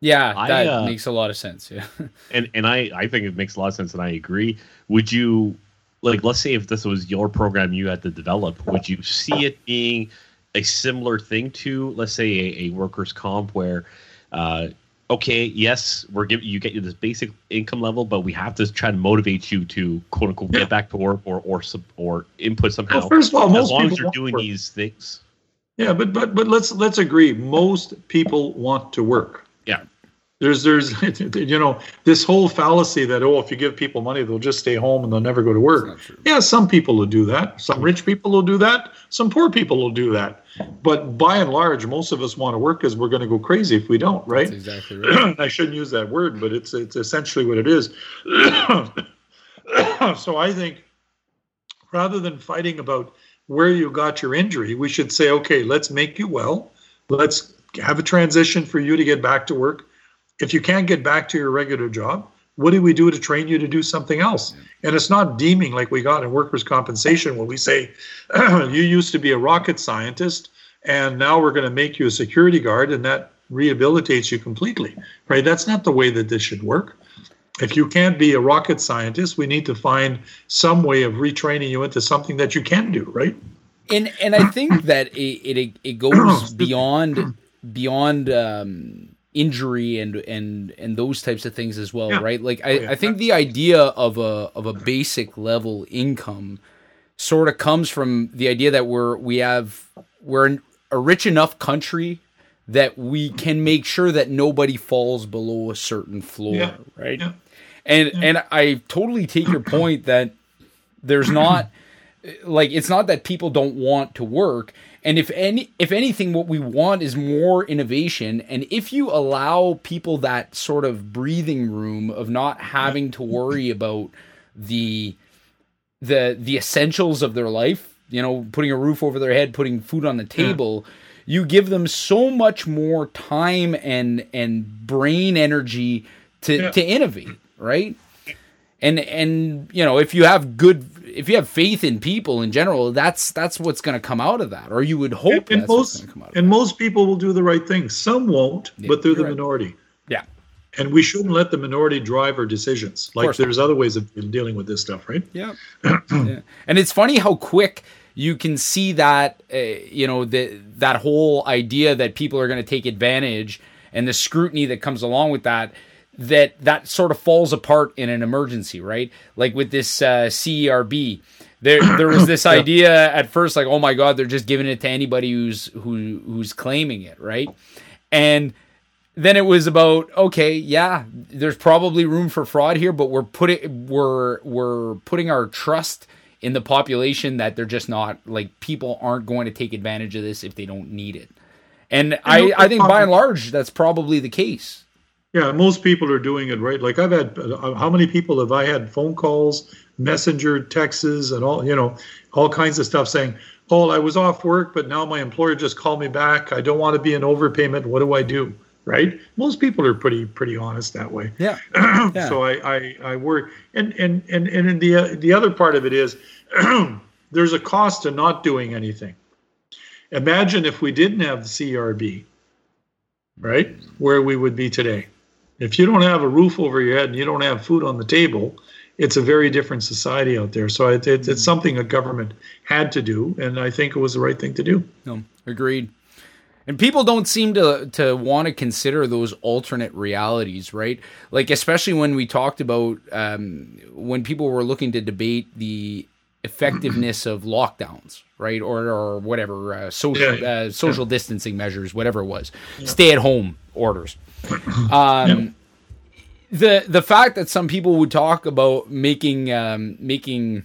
Yeah, I, that uh, makes a lot of sense. Yeah. and and I I think it makes a lot of sense, and I agree. Would you like let's say if this was your program you had to develop, would you see it being a similar thing to let's say a, a workers' comp where, uh, okay, yes, we're giving you get you this basic income level, but we have to try to motivate you to quote unquote Yeah. get back to work or or sub, or input somehow. Well, first of all, as most long people as you're doing work. these things. Yeah, but but but let's let's agree. Most people want to work. There's there's you know this whole fallacy that oh if you give people money they'll just stay home and they'll never go to work. Yeah, some people will do that. Some rich people will do that. Some poor people will do that. But by and large, most of us want to work because we're going to go crazy if we don't, right? That's exactly right. I shouldn't use that word, but it's it's essentially what it is. so I think rather than fighting about where you got your injury, we should say, okay, let's make you well. Let's have a transition for you to get back to work. If you can't get back to your regular job, what do we do to train you to do something else? And it's not deeming like we got in workers' compensation when we say you used to be a rocket scientist and now we're going to make you a security guard and that rehabilitates you completely, right? That's not the way that this should work. If you can't be a rocket scientist, we need to find some way of retraining you into something that you can do, right? and and I think that it it, it goes beyond beyond um, injury and and and those types of things as well, Yeah. right? Like I, oh, yeah. I think the idea of a of a basic level income sort of comes from the idea that we're we have we're a rich enough country that we can make sure that nobody falls below a certain floor, Yeah. right? And and I totally take your point that there's not like it's not that people don't want to work and if any if anything what we want is more innovation. And if you allow people that sort of breathing room of not having to worry about the the the essentials of their life you know putting a roof over their head putting food on the hmm. table you give them so much more time and and brain energy to Yeah. to innovate right? And and you know if you have good if you have faith in people in general that's that's what's going to come out of that or you would hope and that's most going to come out of and most people will do the right thing. Some won't, but they're the right. minority. yeah And we shouldn't let the minority drive our decisions. Like not. there's other ways of dealing with this stuff, right? Yeah. yeah. And it's funny how quick you can see that, uh, you know, the, that whole idea that people are going to take advantage and the scrutiny that comes along with that, that that sort of falls apart in an emergency, right? Like with this uh, CERB, there there was this idea at first like oh my god they're just giving it to anybody who's who who's claiming it right? And then it was about okay yeah there's probably room for fraud here but we're putting we're we're putting our trust in the population that they're just not like people aren't going to take advantage of this if they don't need it. And i i think by and large that's probably the case Yeah, most people are doing it right. Like I've had, uh, how many people have I had phone calls, messenger texts, and all you know, all kinds of stuff saying, "Oh, I was off work, but now my employer just called me back. I don't want to be an overpayment. What do I do?" Right? Most people are pretty pretty honest that way. yeah Yeah. so I, I I worry, and and and and in the uh, the other part of it is, there's a cost to not doing anything. Imagine if we didn't have the CRB, right? Where we would be today. If you don't have a roof over your head and you don't have food on the table, it's a very different society out there. So it, it, it's something a government had to do, and I think it was the right thing to do. No, agreed. And people don't seem to to want to consider those alternate realities, right? Like especially when we talked about um, when people were looking to debate the effectiveness of lockdowns, right, or or whatever uh, social Yeah, uh, social distancing measures, whatever it was, stay at home orders. Um, The the fact that some people would talk about making um, making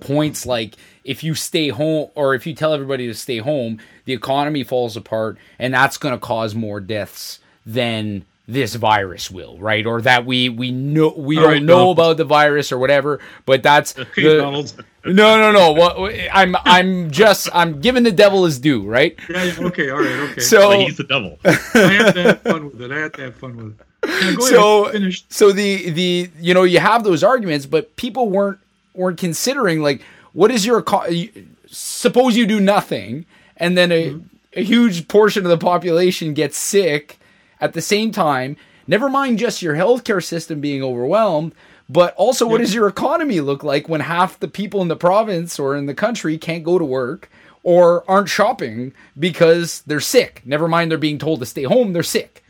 points like if you stay home or if you tell everybody to stay home, the economy falls apart and that's going to cause more deaths than this virus will, right? Or that we we know we All don't right, know Donald. about the virus or whatever, but that's the- no, no, no. What I'm I'm just I'm giving the devil his due, right? Yeah, yeah, okay, all right, okay. So Like he's the devil. I had to have fun with it. I had to have fun with it. Yeah, so ahead. So the the you know you have those arguments but people weren't weren't considering like what is your eco- you- suppose you do nothing and then a, mm-hmm. a huge portion of the population gets sick at the same time never mind just your healthcare system being overwhelmed but also what does your economy look like when half the people in the province or in the country can't go to work or aren't shopping because they're sick never mind they're being told to stay home they're sick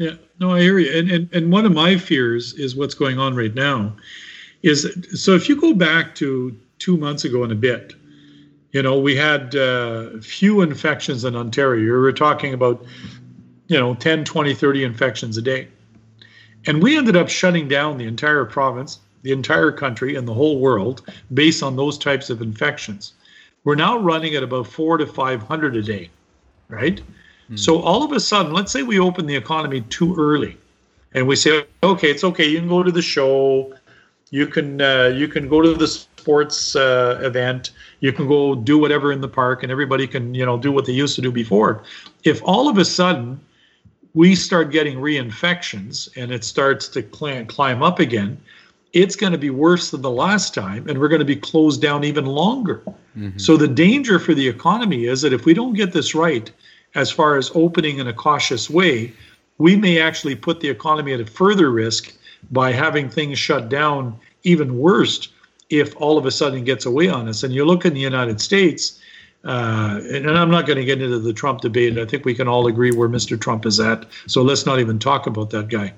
Yeah, no, I hear you. And, and and one of my fears is what's going on right now. Is so if you go back to two months ago and a bit, you know, we had uh, few infections in Ontario. We were talking about, you know, 10, 20, 30 infections a day. And we ended up shutting down the entire province, the entire country, and the whole world based on those types of infections. We're now running at about four to 500 a day, right? So all of a sudden, let's say we open the economy too early, and we say, okay, it's okay. You can go to the show, you can uh, you can go to the sports uh, event, you can go do whatever in the park, and everybody can you know do what they used to do before. If all of a sudden we start getting reinfections and it starts to climb, climb up again, it's going to be worse than the last time, and we're going to be closed down even longer. Mm-hmm. So the danger for the economy is that if we don't get this right, as far as opening in a cautious way, we may actually put the economy at a further risk by having things shut down even worse if all of a sudden it gets away on us. And you look in the United States, uh, and and I'm not going to get into the Trump debate. I think we can all agree where Mr. Trump is at. So let's not even talk about that guy.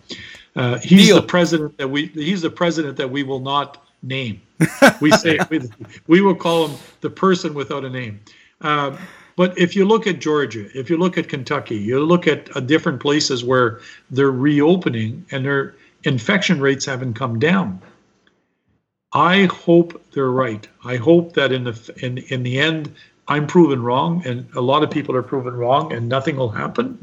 Uh, he's Deal. the president that we. He's the president that we will not name. We say we, we will call him the person without a name. Um, but if you look at Georgia, if you look at Kentucky, you look at uh, different places where they're reopening and their infection rates haven't come down. I hope they're right. I hope that in the in in the end, I'm proven wrong, and a lot of people are proven wrong, and nothing will happen.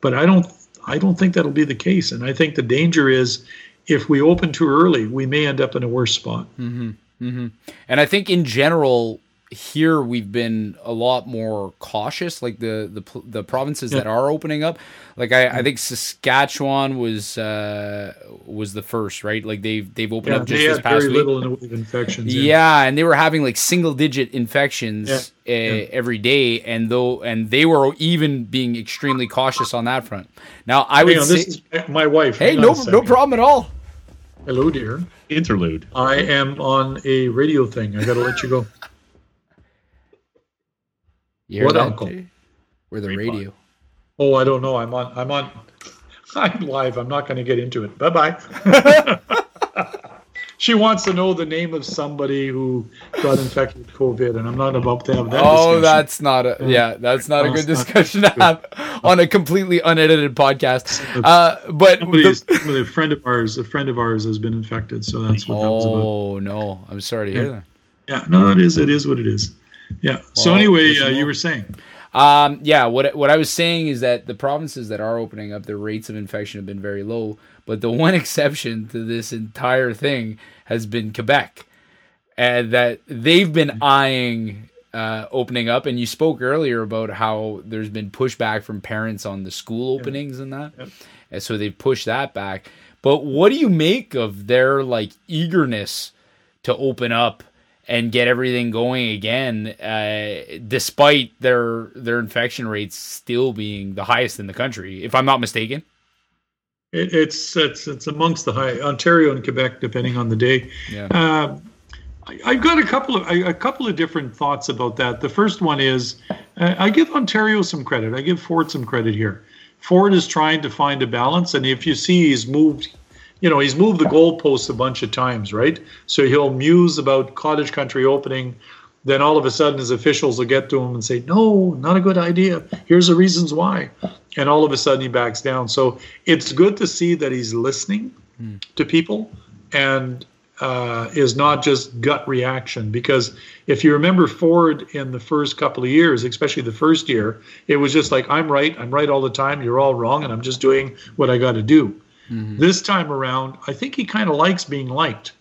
But I don't I don't think that'll be the case, and I think the danger is if we open too early, we may end up in a worse spot. Mm-hmm. Mm-hmm. And I think in general here we've been a lot more cautious. Like the the the provinces that are opening up, like I, I think Saskatchewan was uh, was the first, right? Like they've they've opened Yeah, up just they this had past very week. little in the way of infections. Yeah, and they were having like single digit infections Yeah, uh, every day, and though and they were even being extremely cautious on that front. Now I Hang would on, say, this is my wife. hey, no no problem at all. Hello, dear. Interlude. I am on a radio thing. I got to let you go. You hear What uncle? Jay? We're the radio. Oh, I don't know. I'm on. I'm on. I'm live. I'm not going to get into it. Bye bye. she wants to know the name of somebody who got infected with COVID, and I'm not about to have that. Oh, discussion. that's not a yeah. That's not a good discussion to have on a completely unedited podcast. Uh, but the- a friend of ours, a friend of ours has been infected, so that's what that was about. oh no, I'm sorry to hear Yeah. that. Yeah, no, it is. It is what it is. Yeah. So Well, anyway, uh, you were saying. Um, yeah, what what I was saying is that the provinces that are opening up, the rates of infection have been very low. But the one exception to this entire thing has been Quebec, and that they've been eyeing uh, opening up. And you spoke earlier about how there's been pushback from parents on the school openings and that, Yep. and so they've pushed that back. But what do you make of their like eagerness to open up? And get everything going again, uh, despite their their infection rates still being the highest in the country, if I'm not mistaken. It, it's it's it's amongst the high Ontario and Quebec, depending on the day. Yeah. Uh, I, I've got a couple of a couple of different thoughts about that. The first one is uh, I give Ontario some credit. I give Ford some credit here. Ford is trying to find a balance, and if you see, he's moved. You know, he's moved the goalposts a bunch of times, right? So he'll muse about cottage country opening. Then all of a sudden, his officials will get to him and say, "No, not a good idea. Here's the reasons why." And all of a sudden, he backs down. So it's good to see that he's listening to people and uh, is not just gut reaction. Because if you remember Ford in the first couple of years, especially the first year, it was just like, I'm right, I'm right all the time, you're all wrong, and I'm just doing what I got to do. This time around, I think he kind of likes being liked,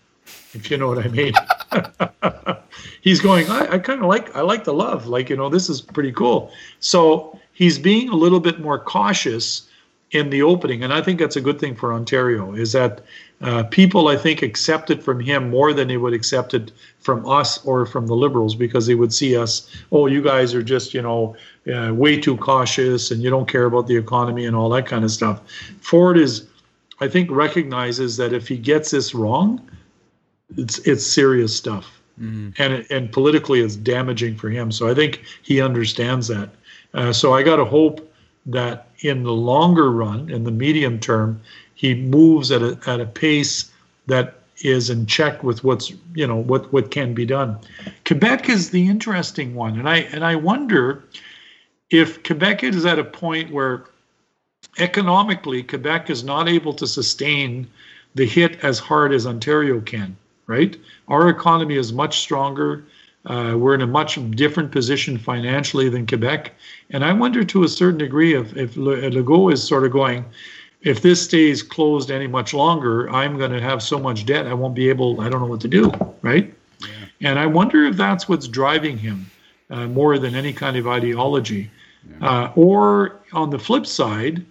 if you know what I mean. he's going, I, I kind of like, I like the love. Like, you know, this is pretty cool. So he's being a little bit more cautious in the opening, and I think that's a good thing for Ontario. Is that uh, people, I think, accept it from him more than they would accept it from us or from the Liberals because they would see us, oh, you guys are just, you know, uh, way too cautious and you don't care about the economy and all that kind of stuff. Ford is, I think, recognizes that if he gets this wrong, it's it's serious stuff, and it, and politically it's damaging for him. So I think he understands that. Uh, so I got to hope that in the longer run, in the medium term, he moves at a at a pace that is in check with what's you know what what can be done. Quebec is the interesting one, and I and I wonder if Quebec is at a point where economically Quebec is not able to sustain the hit as hard as Ontario can. Right, our economy is much stronger. Uh, we're in a much different position financially than Quebec, and I wonder to a certain degree if if Le- Legault is sort of going, if this stays closed any much longer, I'm going to have so much debt I won't be able. I don't know what to do. Right, and I wonder if that's what's driving him uh, more than any kind of ideology, uh, or on the flip side,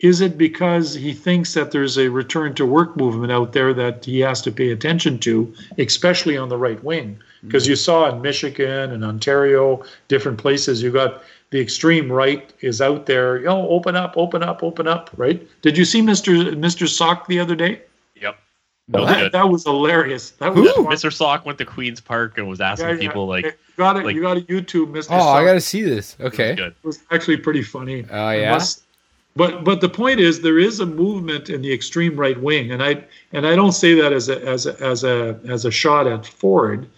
is it because he thinks that there's a return to work movement out there that he has to pay attention to, especially on the right wing? Mm-hmm. Because you saw in Michigan and Ontario, different places, you got the extreme right is out there. You Oh, open up, open up, open up. Right? Did you see Mr. Mr. Sock the other day? Yep. No, That was That, that was hilarious. That was fun. Mr. Sock went to Queens Park and was asking Yeah, yeah. people like, you got it. like- you got to YouTube Mr. Oh, Sock. I got to see this. it was Okay. good. was actually pretty funny. Oh, I yeah? must- But but the point is there is a movement in the extreme right wing, and I and I don't say that as a as a as a as a shot at Ford,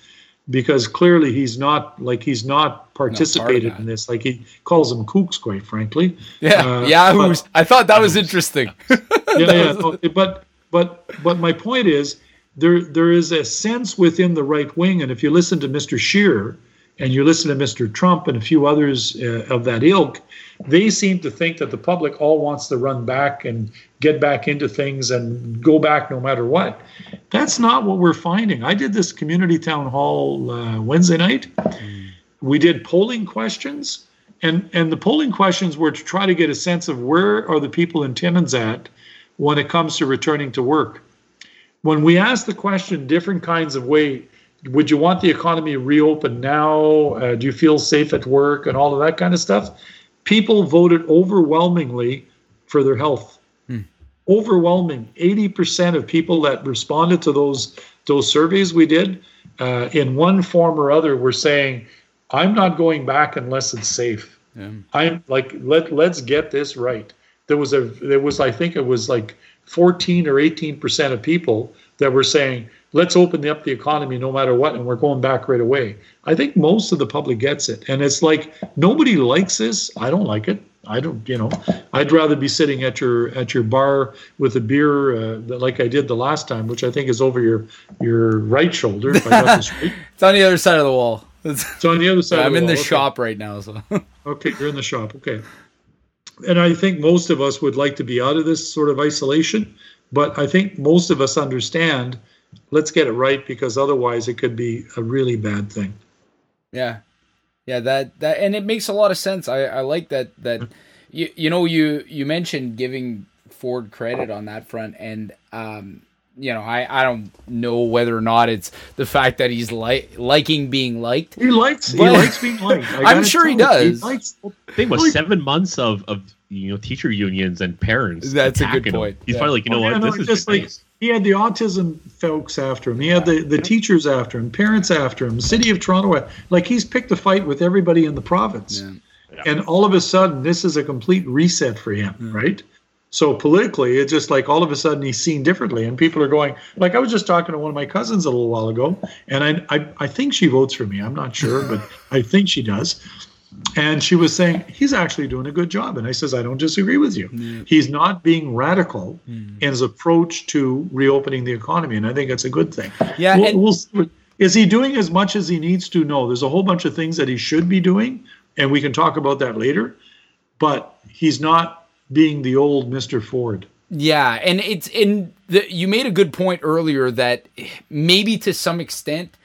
because clearly he's not like he's not participated that. in this. Like he calls them kooks, quite frankly. Yeah. Uh, Yahoos. I thought that was interesting. yeah, yeah. no, but but but my point is there there is a sense within the right wing, and if you listen to Mr. Scheer and you listen to Mr. Trump and a few others uh, of that ilk, they seem to think that the public all wants to run back and get back into things and go back no matter what. That's not what we're finding. I did this community town hall uh, Wednesday night. We did polling questions, and and the polling questions were to try to get a sense of where are the people in Timmins at when it comes to returning to work. When we asked the question different kinds of way, would you want the economy reopened now? Uh, do you feel safe at work and all of that kind of stuff? People voted overwhelmingly for their health. Overwhelming, 80% of people that responded to those those surveys we did, uh, in one form or other, were saying, "I'm not going back unless it's safe." Yeah. I'm like, let let's get this right. There was a there was I think it was like 14 or 18 percent of people that were saying let's open up the economy no matter what, and we're going back right away. I think most of the public gets it, and it's like nobody likes this. I don't like it. I don't, you know, I'd rather be sitting at your at your bar with a beer uh, like I did the last time, which I think is over your your right shoulder. If I got this right. It's on the other side of the wall. It's, on the other side. I'm of in the. Okay. shop right now, so Okay, you're in the shop. Okay. And I think most of us would like to be out of this sort of isolation, but I think most of us understand let's get it right because otherwise it could be a really bad thing. yeah, yeah. That that and it makes a lot of sense. I I like that that you you know you you mentioned giving Ford credit on that front, and um you know I I don't know whether or not it's the fact that he's like liking being liked. He likes he likes being liked. I I'm sure he tell you, does. likes- thing was seven months of, of you know teacher unions and parents. That's a good attacking him. point. He's Yeah. finally like, you know oh, Yeah, what, no, this is just like nice. he had the autism folks after him. He had the, the teachers after him, parents after him, city of Toronto. Like he's picked a fight with everybody in the province. Yeah. And all of a sudden, this is a complete reset for him, right? So politically, it's just like all of a sudden he's seen differently, and people are going. Like I was just talking to one of my cousins a little while ago, and I I, I think she votes for me. I'm not sure, but I think she does. And she was saying he's actually doing a good job, and I says I don't disagree with you. He's not being radical mm. in his approach to reopening the economy, and I think it's a good thing. Yeah, We'll- and- we'll is he doing as much as he needs to? No, there's a whole bunch of things that he should be doing, and we can talk about that later. But he's not being the old Mr. Ford. Yeah, and it's in the you made a good point earlier that maybe to some extent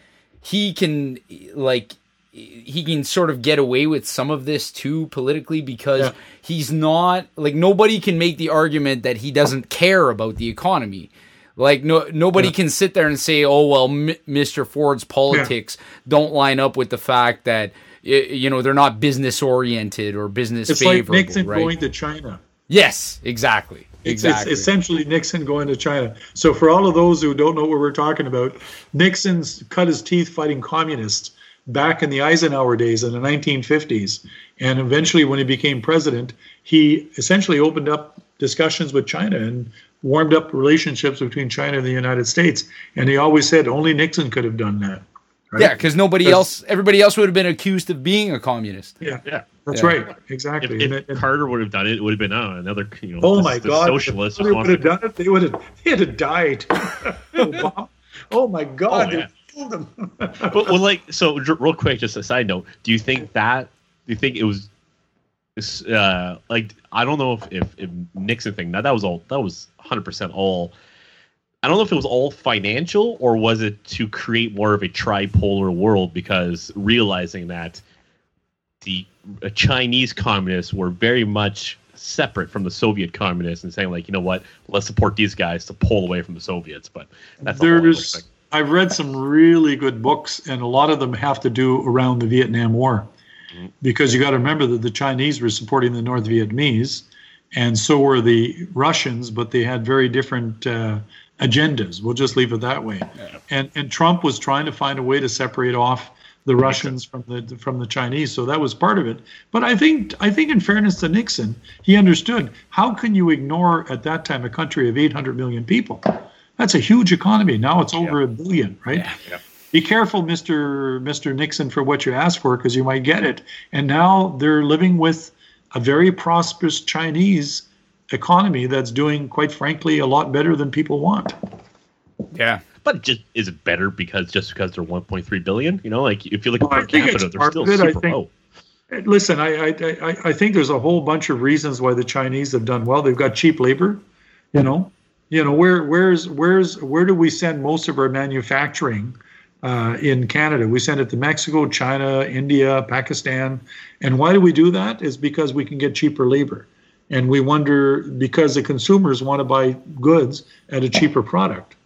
he can like he can sort of get away with some of this too politically because Yeah. he's not like nobody can make the argument that he doesn't care about the economy. Like no nobody can sit there and say, "Oh well, M- Mr. Ford's politics don't line up with the fact that you know they're not business oriented or business It's like. Nixon right? going to China. yes, exactly, It's, exactly. it's essentially Nixon going to China. So for all of those who don't know what we're talking about, Nixon's cut his teeth fighting communists back in the Eisenhower days in the 1950s, and eventually when he became president, he essentially opened up discussions with China and warmed up relationships between China and the United States. And he always said only Nixon could have done that. Right? Yeah, because nobody That's- else, everybody else would have been accused of being a communist. yeah, Yeah. that's Yeah. right, exactly. if And it- and- Carter would have done it, it would have been uh, another, you know, Oh this- my the God! socialist If they would have done it, they would have. They had died. Obama. oh my God! Oh, yeah. Killed them. but well, like, so real quick, just a side note. Do you think that? Do you think it was? Uh, like, I don't know if, if if Nixon thing. Now that was all. That was 100 percent all. I don't know if it was all financial or was it to create more of a tripolar world because realizing that the uh, Chinese communists were very much separate from the Soviet communists and saying like, you know what, let's support these guys to pull away from the Soviets. But that's There's. I've read some really good books, and a lot of them have to do around the Vietnam War, because you got to remember that the Chinese were supporting the North Vietnamese, and so were the Russians, but they had very different uh, agendas. We'll just leave it that way. And and Trump was trying to find a way to separate off the Russians from the from the Chinese. So that was part of it. But I think I think in fairness to Nixon, he understood how can you ignore at that time a country of 800 million people. That's a huge economy. Now it's over a billion, right? yeah. Be careful, Mr. Mr. Nixon, for what you ask for because you might get it. And now they're living with a very prosperous Chinese economy that's doing, quite frankly, a lot better than people want. Yeah. But just is it better because just because they're 1.3 billion? You know, like if you look Well, I per think capita, they're still of it. I super think- low. Listen, I, I, I, I think there's a whole bunch of reasons why the Chinese have done well. They've got cheap labor, you know. You know where where's where's where do we send most of our manufacturing uh, in Canada? We send it to Mexico, China, India, Pakistan, and why do we do that? Is because we can get cheaper labor, and we wonder because the consumers want to buy goods at a cheaper product.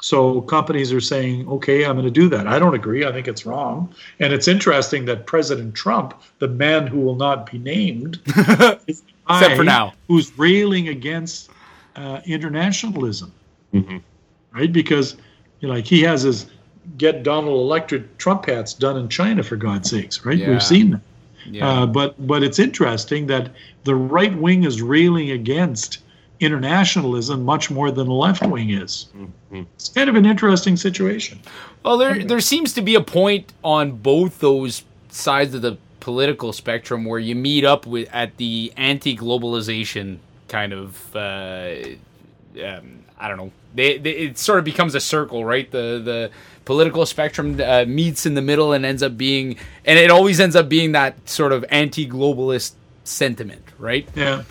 So companies are saying, okay, I'm going to do that. I don't agree. I think it's wrong. And it's interesting that President Trump, the man who will not be named, Except for now. who's railing against uh, internationalism, Mhm. right? Because you know, like he has his get Donald elected Trump hats done in China for God's sakes, right? Yeah. We've seen that. Yeah. Uh, but but it's interesting that the right wing is railing against internationalism much more than the left wing is. It's kind of an interesting situation. Well, there there seems to be a point on both those sides of the political spectrum where you meet up with at the anti-globalization kind of. Uh, um, I don't know. They, they, it sort of becomes a circle, right? The the political spectrum uh, meets in the middle and ends up being, and it always ends up being that sort of anti-globalist sentiment, right? Yeah.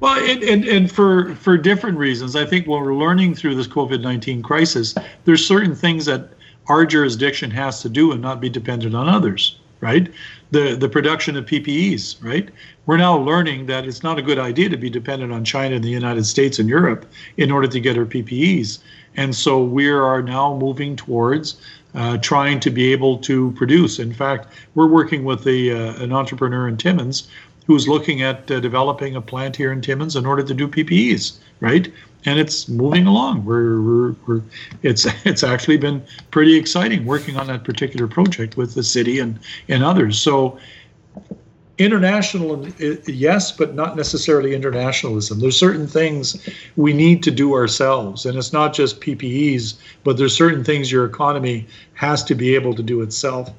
Well, and, and, and for, for different reasons, I think what we're learning through this COVID 19 crisis, there's certain things that our jurisdiction has to do and not be dependent on others, right? The, the production of PPEs, right? We're now learning that it's not a good idea to be dependent on China and the United States and Europe in order to get our PPEs. And so we are now moving towards uh, trying to be able to produce. In fact, we're working with a, uh, an entrepreneur in Timmins who's looking at uh, developing a plant here in Timmins in order to do PPEs, right? And it's moving along. We're, we're, we're it's it's actually been pretty exciting working on that particular project with the city and and others. So international yes but not necessarily internationalism there's certain things we need to do ourselves and it's not just ppes but there's certain things your economy has to be able to do itself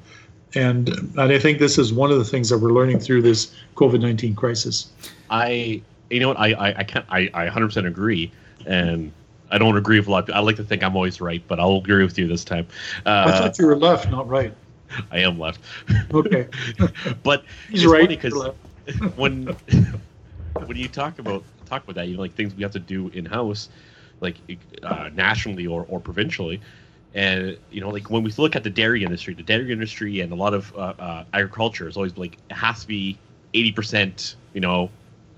and and I think this is one of the things that we're learning through this COVID nineteen crisis. I, you know what, I, I, I can't, I, I 100% agree, and I don't agree with a lot. I like to think I'm always right, but I'll agree with you this time. Uh, I thought you were left, not right. I am left. Okay, but he's it's right. funny because when when you talk about talk about that, you know, like things we have to do in house, like uh, nationally or, or provincially, and you know, like when we look at the dairy industry, the dairy industry and a lot of uh, uh, agriculture is always like it has to be eighty percent, you know,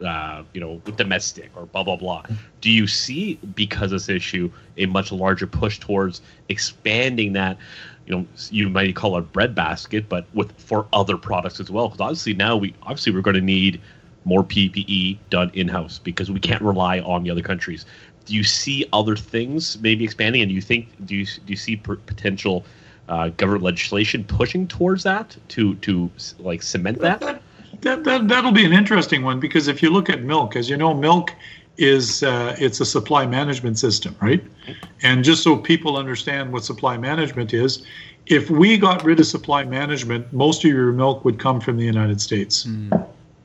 uh, you know, domestic or blah blah blah. Do you see because of this issue a much larger push towards expanding that? You know, you might call it a breadbasket, but with for other products as well. Because obviously now we obviously we're going to need more PPE done in house because we can't rely on the other countries. Do you see other things maybe expanding, and do you think do you do you see potential uh, government legislation pushing towards that to to like cement that? that, that, that that'll be an interesting one because if you look at milk, as you know, milk is uh, it's a supply management system, right? And just so people understand what supply management is, if we got rid of supply management, most of your milk would come from the United States,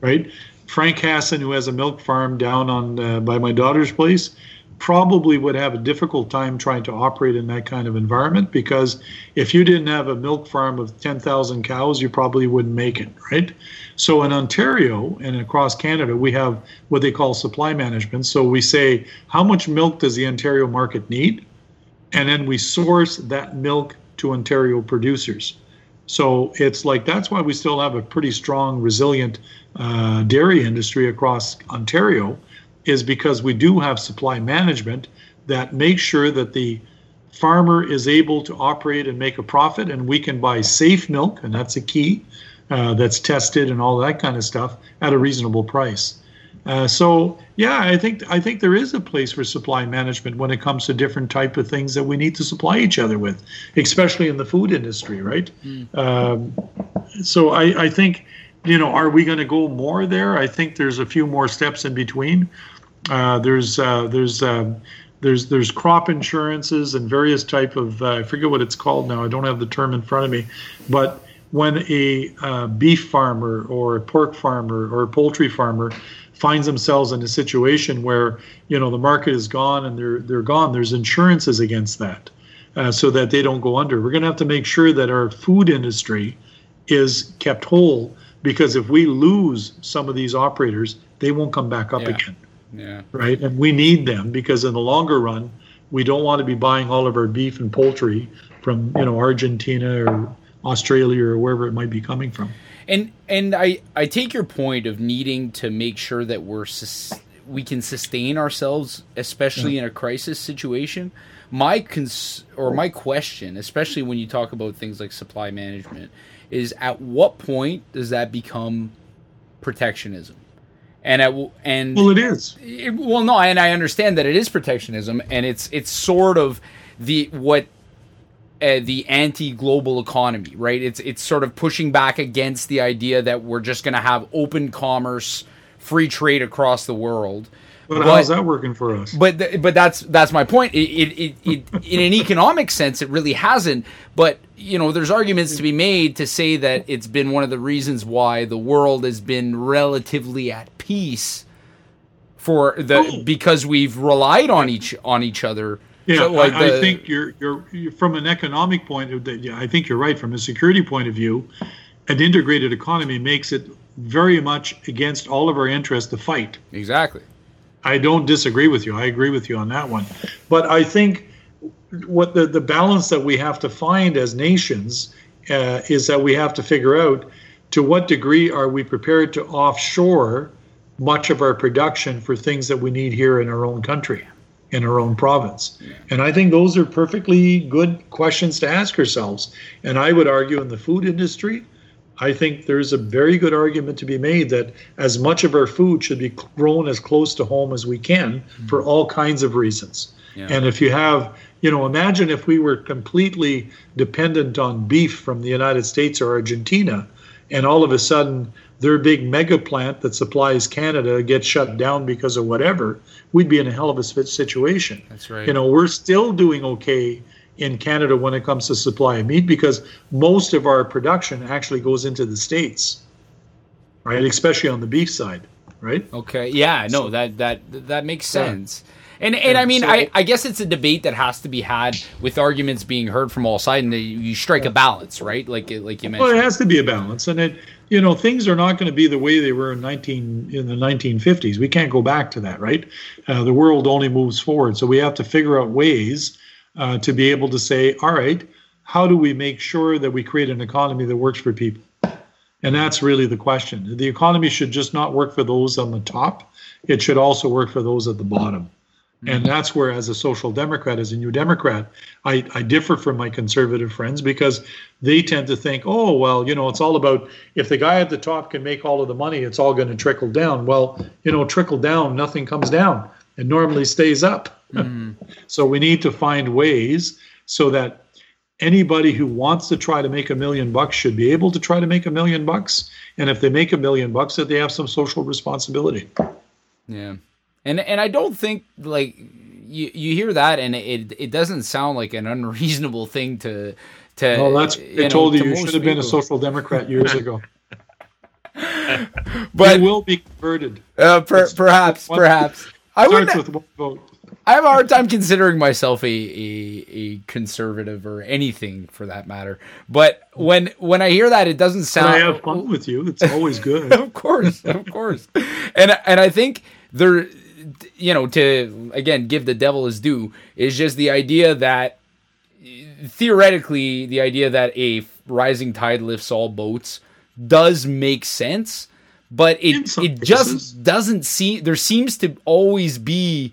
right? Frank Hassan, who has a milk farm down on uh, by my daughter's place, probably would have a difficult time trying to operate in that kind of environment because if you didn't have a milk farm of 10,000 cows, you probably wouldn't make it, right? So in Ontario and across Canada, we have what they call supply management. So we say, how much milk does the Ontario market need? And then we source that milk to Ontario producers. So it's like that's why we still have a pretty strong, resilient uh, dairy industry across Ontario, is because we do have supply management that makes sure that the farmer is able to operate and make a profit, and we can buy safe milk, and that's a key, uh, that's tested and all that kind of stuff at a reasonable price. Uh, so yeah, I think I think there is a place for supply management when it comes to different type of things that we need to supply each other with, especially in the food industry, right? Um, so I, I think you know, are we going to go more there? I think there's a few more steps in between. Uh, there's uh, there's um, there's there's crop insurances and various type of uh, I forget what it's called now. I don't have the term in front of me, but when a uh, beef farmer or a pork farmer or a poultry farmer finds themselves in a situation where you know the market is gone and they're they're gone, there's insurances against that, uh, so that they don't go under. We're going to have to make sure that our food industry is kept whole because if we lose some of these operators, they won't come back up Yeah. again Yeah. right? And we need them because in the longer run, we don't want to be buying all of our beef and poultry from you know Argentina or Australia or wherever it might be coming from. And and I I take your point of needing to make sure that we're sus- we can sustain ourselves, especially in a crisis situation. My cons or my question, especially when you talk about things like supply management, is at what point does that become protectionism? And at and Well, it is. it- well, no, and I understand that it is protectionism, and it's it's sort of the what uh, the anti-global economy, right? It's it's sort of pushing back against the idea that we're just going to have open commerce, free trade across the world. But, how's that working for us? But th- but that's that's my point. It, it, it, it in an economic sense, it really hasn't. But you know, there's arguments to be made to say that it's been one of the reasons why the world has been relatively at peace for the Oh. because we've relied on each on each other. Yeah, So, like I, the- I think you're, you're you're from an economic point of yeah, I think you're right. From a security point of view, an integrated economy makes it very much against all of our interests to fight. exactly. I don't disagree with you. I agree with you on that one. But I think what the, the balance that we have to find as nations uh, is that we have to figure out to what degree are we prepared to offshore much of our production for things that we need here in our own country, in our own province. And I think those are perfectly good questions to ask ourselves. And I would argue in the food industry, I think there's a very good argument to be made that as much of our food should be grown as close to home as we can mm-hmm. for all kinds of reasons. Yeah. And if you have, you know, imagine if we were completely dependent on beef from the United States or Argentina, and all of a sudden their big mega plant that supplies Canada gets shut down because of whatever, we'd be in a hell of a si- situation. That's right. You know, we're still doing okay in Canada when it comes to supply of meat because most of our production actually goes into the states, right? Especially on the beef side, right? Okay. Yeah. No. That that that makes Yeah. And and I mean, I, I guess it's a debate that has to be had with arguments being heard from all sides, and you you strike a balance, right? Like like you mentioned. Well, it has to be a balance, and it, you know, things are not going to be the way they were in nineteen in the nineteen fifties. We can't go back to that, right? Uh, the world only moves forward, so we have to figure out ways uh, to be able to say, all right, how do we make sure that we create an economy that works for people? And that's really the question. The economy should just not work for those on the top; it should also work for those at the bottom. And mm-hmm. that's where, as a social democrat, as a new Democrat, I, I differ from my conservative friends because they tend to think, oh, well, you know, it's all about if the guy at the top can make all of the money, it's all going to trickle down. Well, you know, trickle down, nothing comes down. It normally stays up. Mm-hmm. so we need to find ways so that anybody who wants to try to make a million bucks should be able to try to make a million bucks. And if they make a million bucks, that they have some social responsibility. Yeah, and and I don't think like you you hear that, and it it doesn't sound like an unreasonable thing to to. Well, that's you I know, told you to you should have been a social democrat years ago. but you will be converted. uh, per, perhaps one- perhaps I would. Starts with one vote. I have a hard time considering myself a, a a conservative or anything for that matter. But when when I hear that, it doesn't sound. I have fun with you. It's always good. of course, of course, and and I think there, you know, to again give the devil his due is just the idea that theoretically the idea that a rising tide lifts all boats does make sense, but it it just doesn't seem there seems to always be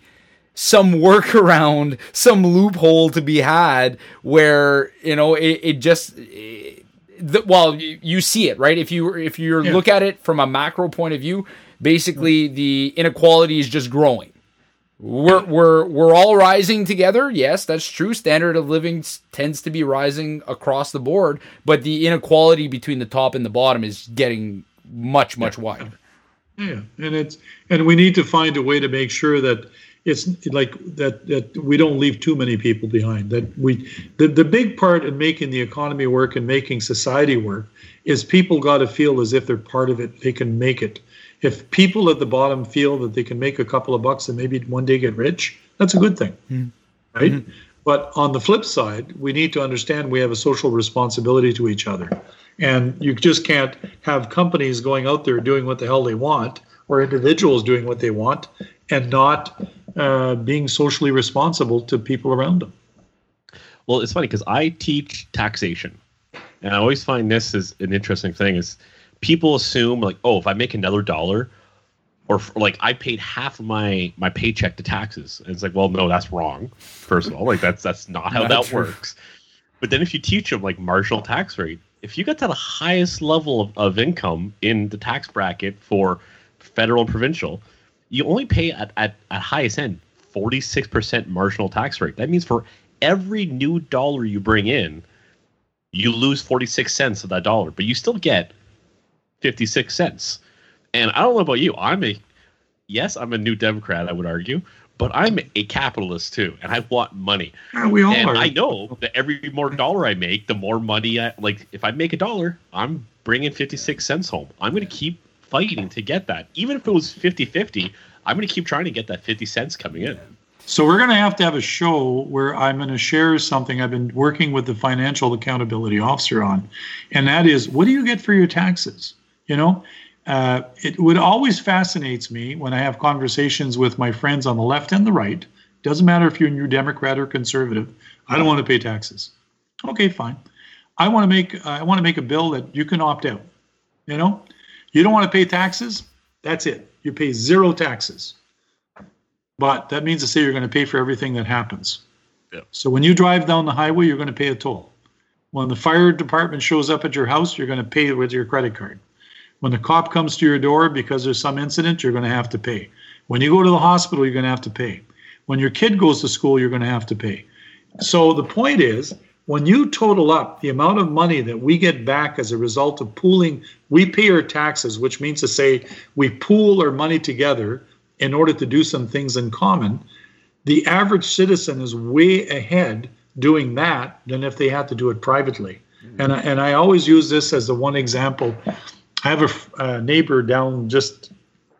some workaround, some loophole to be had where you know it, it just it, the, well you, you see it right? If you if you Yeah. look at it from a macro point of view basically the inequality is just growing we're we're we're all rising together yes that's true standard of living tends to be rising across the board but the inequality between the top and the bottom is getting much much wider Yeah, and it's and we need to find a way to make sure that it's like that that we don't leave too many people behind. That we the the big part in making the economy work and making society work is people got to feel as if they're part of it. They can make it. If people at the bottom feel that they can make a couple of bucks and maybe one day get rich, that's a good thing, right? But on the flip side, we need to understand we have a social responsibility to each other. And you just can't have companies going out there doing what the hell they want or individuals doing what they want and not uh, being socially responsible to people around them. Well, it's funny because I teach taxation, and I always find this is an interesting thing. Is people assume like, oh, if I make another dollar, or like I paid half of my my paycheck to taxes, and it's like, well, no, that's wrong. First of all, like that's that's not how Not that true. works. But then if you teach them like marginal tax rate, if you get to the highest level of, of income in the tax bracket for federal and provincial, you only pay at, at, at highest end 46% marginal tax rate. That means for every new dollar you bring in, you lose 46 cents of that dollar, but you still get 56 cents. And I don't know about you, I'm a, yes, I'm a new Democrat, I would argue, but I'm a capitalist too, and I want money. Yeah, we all and are. I know that every more dollar I make, the more money I like. If I make a dollar, I'm bringing 56 cents home. I'm going to keep fighting to get that. Even if it was 50 50, I'm going to keep trying to get that 50 cents coming in. So we're going to have to have a show where I'm going to share something I've been working with the financial accountability officer on, and that is what do you get for your taxes? You know, uh, it would always fascinates me when I have conversations with my friends on the left and the right. Doesn't matter if you're a new Democrat or conservative. I don't want to pay taxes. Okay, fine. I want to make I want to make a bill that you can opt out. You know, you don't want to pay taxes. That's it. You pay zero taxes. But that means to say you're going to pay for everything that happens. Yeah. So when you drive down the highway, you're going to pay a toll. When the fire department shows up at your house, you're going to pay with your credit card. When the cop comes to your door because there's some incident, you're going to have to pay. When you go to the hospital, you're going to have to pay. When your kid goes to school, you're going to have to pay. So the point is, when you total up the amount of money that we get back as a result of pooling, we pay our taxes, which means to say we pool our money together in order to do some things in common. The average citizen is way ahead doing that than if they had to do it privately. And, and I always use this as the one example. I have a neighbor down just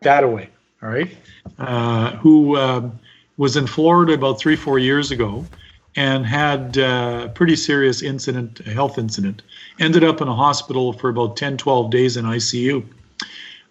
that away, all right, uh, who um, was in Florida about three, four years ago and had uh, a pretty serious incident, a health incident. Ended up in a hospital for about 10, 12 days in ICU.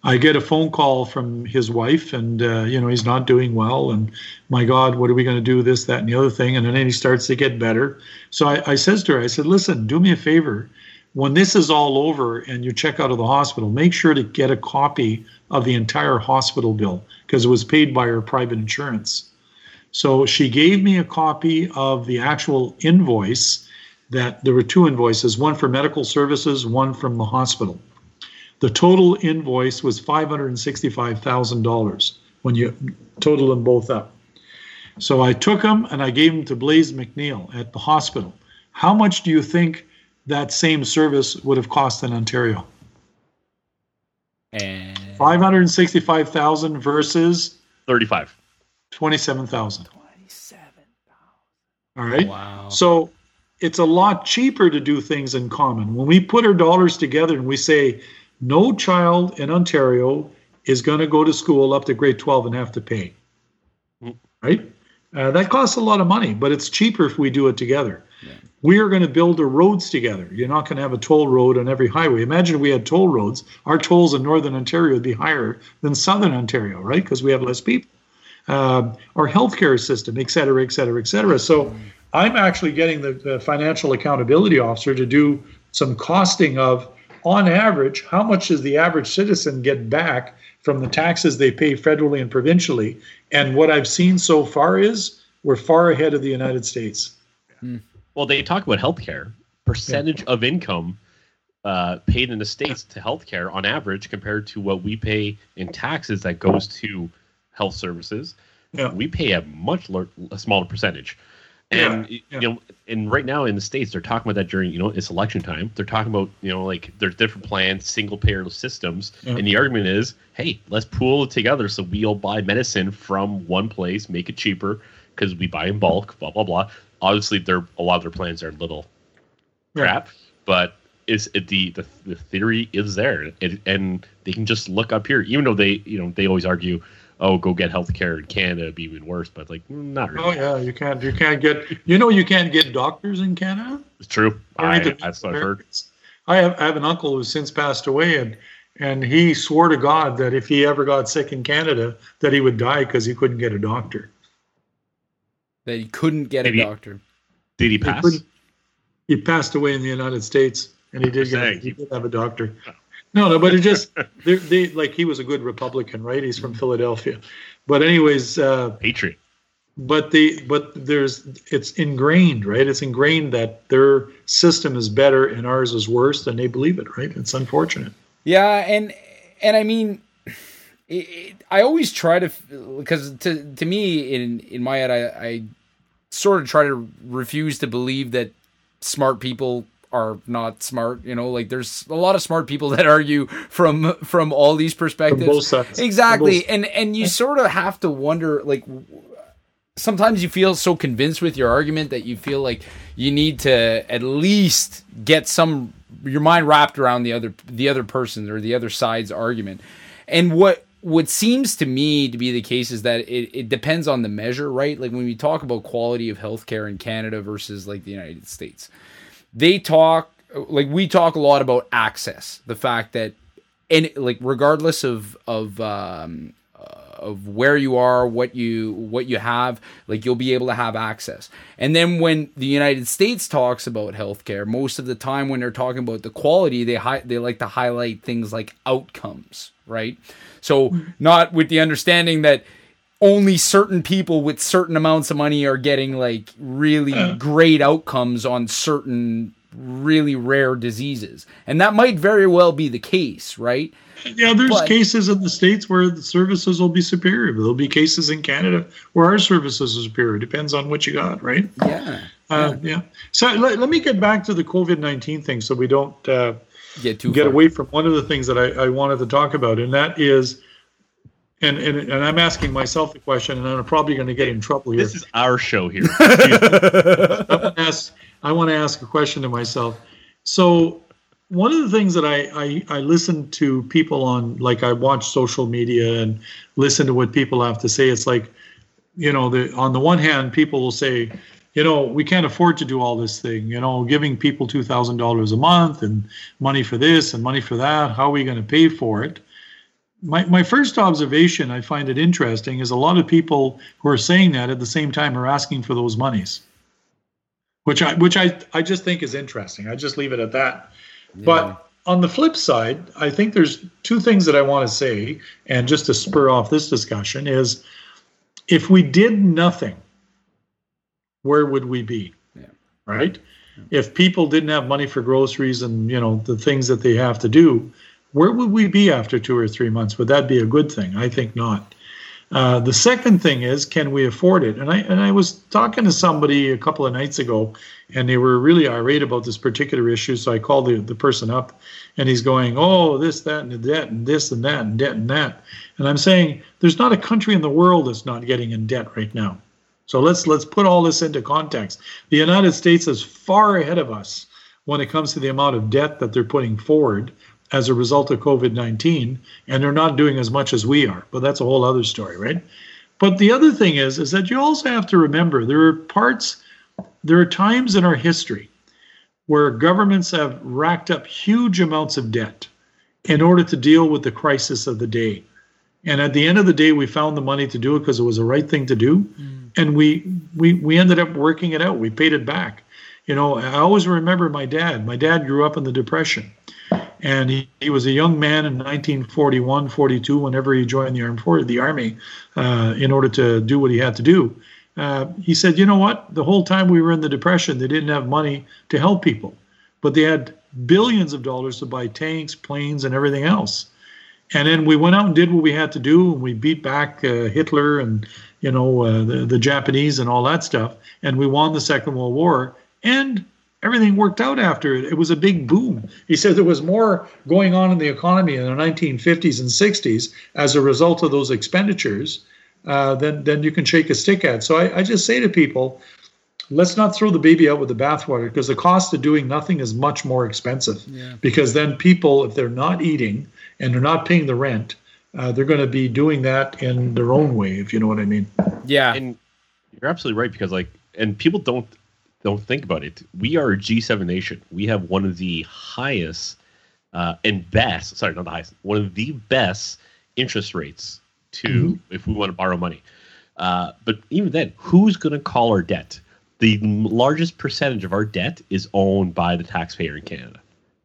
I get a phone call from his wife, and uh, you know he's not doing well, and my God, what are we going to do? This, that, and the other thing, and then he starts to get better. So I, I says to her, I said, listen, do me a favor, when this is all over and you check out of the hospital, make sure to get a copy of the entire hospital bill because it was paid by her private insurance. So she gave me a copy of the actual invoice that there were two invoices, one for medical services, one from the hospital. The total invoice was $565,000 when you total them both up. So I took them and I gave them to Blaise MacNeil at the hospital. How much do you think that same service would have cost in Ontario? And 565,000 versus 35. 27,000. 27. All right. Wow. So it's a lot cheaper to do things in common. When we put our dollars together and we say, no child in Ontario is going to go to school up to grade 12 and have to pay, Mm. right? Uh, that costs a lot of money, but it's cheaper if we do it together. We are going to build the roads together. You're not going to have a toll road on every highway. Imagine if we had toll roads. Our tolls in Northern Ontario would be higher than Southern Ontario, right? Because we have less people um, our healthcare system, et cetera, et cetera, et cetera. So I'm actually getting the, the financial accountability officer to do some costing of, on average, how much does the average citizen get back from the taxes they pay federally and provincially? And what I've seen so far is we're far ahead of the United States. Well, they talk about healthcare percentage of income uh, paid in the states to healthcare on average compared to what we pay in taxes that goes to health services. Yeah. We pay a much lar- a smaller percentage. And Yeah, you know, and right now in the states, they're talking about that during you know it's election time. They're talking about you know like there's different plans, single payer systems, Yeah. and the argument is, hey, let's pool it together so we all buy medicine from one place, make it cheaper because we buy in bulk, blah blah blah. Obviously, they're a lot of their plans are a little Yeah. crap, but is it the, the the theory is there, it, and they can just look up here, even though they you know they always argue, oh, go get health care in Canada, it'd be even worse, but like not really. Oh yeah, you can't you can't get you know you can't get doctors in Canada. It's true. I, that's what I've heard. I have I have an uncle who's since passed away, and and he swore to God that if he ever got sick in Canada, that he would die because he couldn't get a doctor. That you couldn't get Maybe- a doctor. Did he He, pass? couldn't- he passed away in the United States, and he did get Saying. he did have a doctor. No, no, but it just they they like he was a good Republican, right? He's from Philadelphia, but anyways, uh, Patriot. but the but there's it's ingrained right it's ingrained that their system is better and ours is worse and they believe it right it's unfortunate Yeah, and and I mean, it, it, I always try to because to to me in in my head I, I sort of try to refuse to believe that smart people are not smart. You know, like there's a lot of smart people that argue from from all these perspectives. both sides. Exactly, both- and and you sort of have to wonder like sometimes you feel so convinced with your argument that you feel like you need to at least get some your mind wrapped around the other the other person or the other side's argument and what what seems to me to be the case is that it, it depends on the measure right like when we talk about quality of healthcare in canada versus like the united states they talk like we talk a lot about access the fact that and like regardless of of um of where you are, what you what you have, like you'll be able to have access. And then when the United States talks about healthcare, most of the time when they're talking about the quality, they hi- they like to highlight things like outcomes, right? So not with the understanding that only certain people with certain amounts of money are getting like really great outcomes on certain really rare diseases. And that might very well be the case, right? Yeah, there's But- cases in the states where the services will be superior. But there'll be cases in Canada where our services are superior. Depends on what you got, right? Yeah. Uh, yeah. So let, let me get back to the COVID nineteen thing, so we don't uh, Get too get far. away from one of the things that I, I wanted to talk about, and that is, and, and and I'm asking myself the question, and I'm probably going to get in trouble here. This is our show here. I want to ask, I want to ask a question to myself. So, one of the things that I, I I listen to people on, like I watch social media and listen to what people have to say. It's like, you know, the on the one hand, people will say, you know, we can't afford to do all this thing. You know, giving people two thousand dollars a month and money for this and money for that. How are we going to pay for it? My, my first observation, I find it interesting, is a lot of people who are saying that at the same time are asking for those monies which I which I I just think is interesting. I just leave it at that. But on the flip side, I think there's two things that I want to say, and just to spur off this discussion is, if we did nothing, where would we be? Yeah. Right. If people didn't have money for groceries and you know the things that they have to do, where would we be after two or three months? Would that be a good thing? I think not. Uh, the second thing is, can we afford it? And I and I was talking to somebody a couple of nights ago, and they were really irate about this particular issue. So I called the, the person up, and he's going, "Oh, this, that, and that, and this, and that, and debt, and that." And I'm saying, there's not a country in the world that's not getting in debt right now. So let's let's put all this into context. The United States is far ahead of us when it comes to the amount of debt that they're putting forward as a result of COVID 19, and they're not doing as much as we are. But that's a whole other story, right? But the other thing is, is that you also have to remember there are parts, there are times in our history where governments have racked up huge amounts of debt in order to deal with the crisis of the day. And at the end of the day, we found the money to do it because it was the right thing to do, mm. And we we we ended up working it out. We paid it back. You know, I always remember my dad. My dad grew up in the Depression and he, he was a young man in 1941 42 whenever he joined the armed for the army uh, in order to do what he had to do uh, he said you know what the whole time we were in the depression they didn't have money to help people but they had billions of dollars to buy tanks planes and everything else and then we went out and did what we had to do and we beat back uh, hitler and you know uh, the, the japanese and all that stuff and we won the second world war and everything worked out after it. It was a big boom. He said there was more going on in the economy in the 1950s and 60s as a result of those expenditures uh, than, than you can shake a stick at. So I, I just say to people, let's not throw the baby out with the bathwater because the cost of doing nothing is much more expensive. Yeah. Because then people, if they're not eating and they're not paying the rent, uh, they're going to be doing that in their own way, if you know what I mean. Yeah. and you're absolutely right because like and people don't don't think about it. We are a g7 nation. We have one of the highest uh, and best sorry not the highest one of the best interest rates to if we want to borrow money. Uh, but even then who's going to call our debt? The largest percentage of our debt is owned by the taxpayer in canada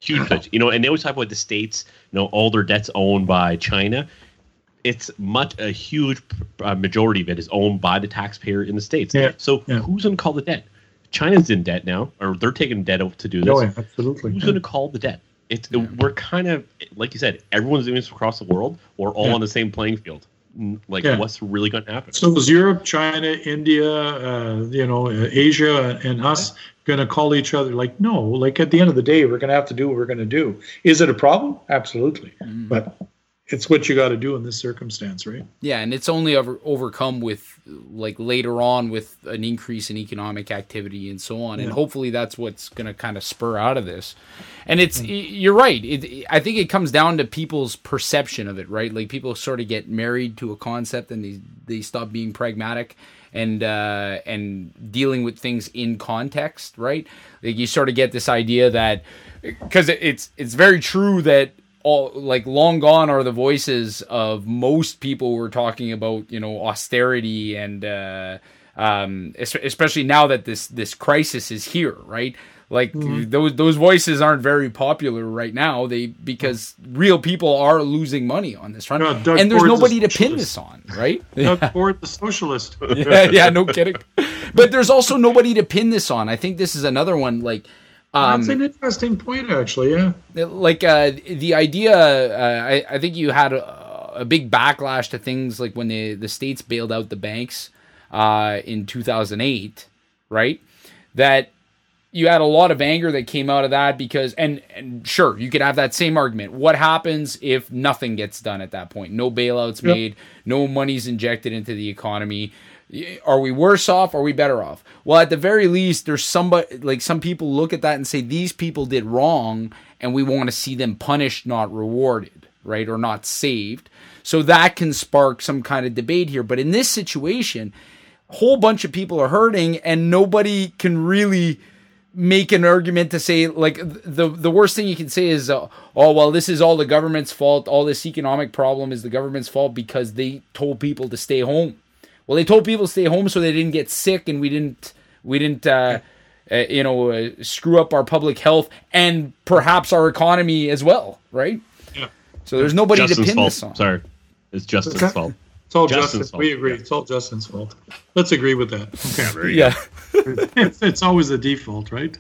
huge percentage you know and they always talk about the states you know all their debts owned by china it's much a huge uh, majority of it is owned by the taxpayer in the states. Yeah, So yeah. who's going to call the debt? China's in debt now, or they're taking debt out to do this. No, yeah, absolutely. Who's going to call the debt? It's we're kind of like you said, everyone's doing this across the world. We're all Yeah. on the same playing field. like Yeah. what's really going to happen. So is Europe, China, India, uh, you know, uh, Asia, and us going to call each other? Like, no. Like at the end of the day, we're going to have to do what we're going to do. Is it a problem? Absolutely. Mm. But it's what you got to do in this circumstance, right? Yeah, and it's only over, overcome with like later on with an increase in economic activity and so on, and hopefully that's what's going to kind of spur out of this. And it's mm. y you're right. It, I think it comes down to people's perception of it, right? Like people sort of get married to a concept and they they stop being pragmatic and uh, and dealing with things in context, right? Like you sort of get this idea that because it's it's very true that all like long gone are the voices of most people who are talking about you know austerity and uh, um, especially now that this this crisis is here, right? Like those those voices aren't very popular right now. They because real people are losing money on this front, Yeah, and there's Ford's nobody to pin this on, right? Doug Ford, the socialist. yeah, yeah, no kidding. But there's also nobody to pin this on. I think this is another one like. Um, That's an interesting point, actually. Yeah. like uh, the idea uh, I, I think you had a, a big backlash to things like when the, the states bailed out the banks uh, in 2008 right that you had a lot of anger that came out of that because and and sure you could have that same argument. What happens if nothing gets done at that point? No bailouts Yep. made no money's injected into the economy. Are we worse off? Are we better off? Well at the very least there's somebody like some people look at that and say these people did wrong and we want to see them punished not rewarded right or not saved. So that can spark some kind of debate here. But in this situation a whole bunch of people are hurting and nobody can really make an argument to say like the the worst thing you can say is uh, oh well this is all the government's fault all this economic problem is the government's fault because they told people to stay home well they told people to stay home so they didn't get sick and we didn't we didn't uh, uh, you know uh, screw up our public health and perhaps our economy as well right Yeah. so there's nobody Justin's to pin fault. this on Sorry, it's Justin's Okay. fault. It's all Justin's Justin. fault. We agree. It's all Justin's fault. Let's agree with that. Okay. yeah it's, it's always the default, right?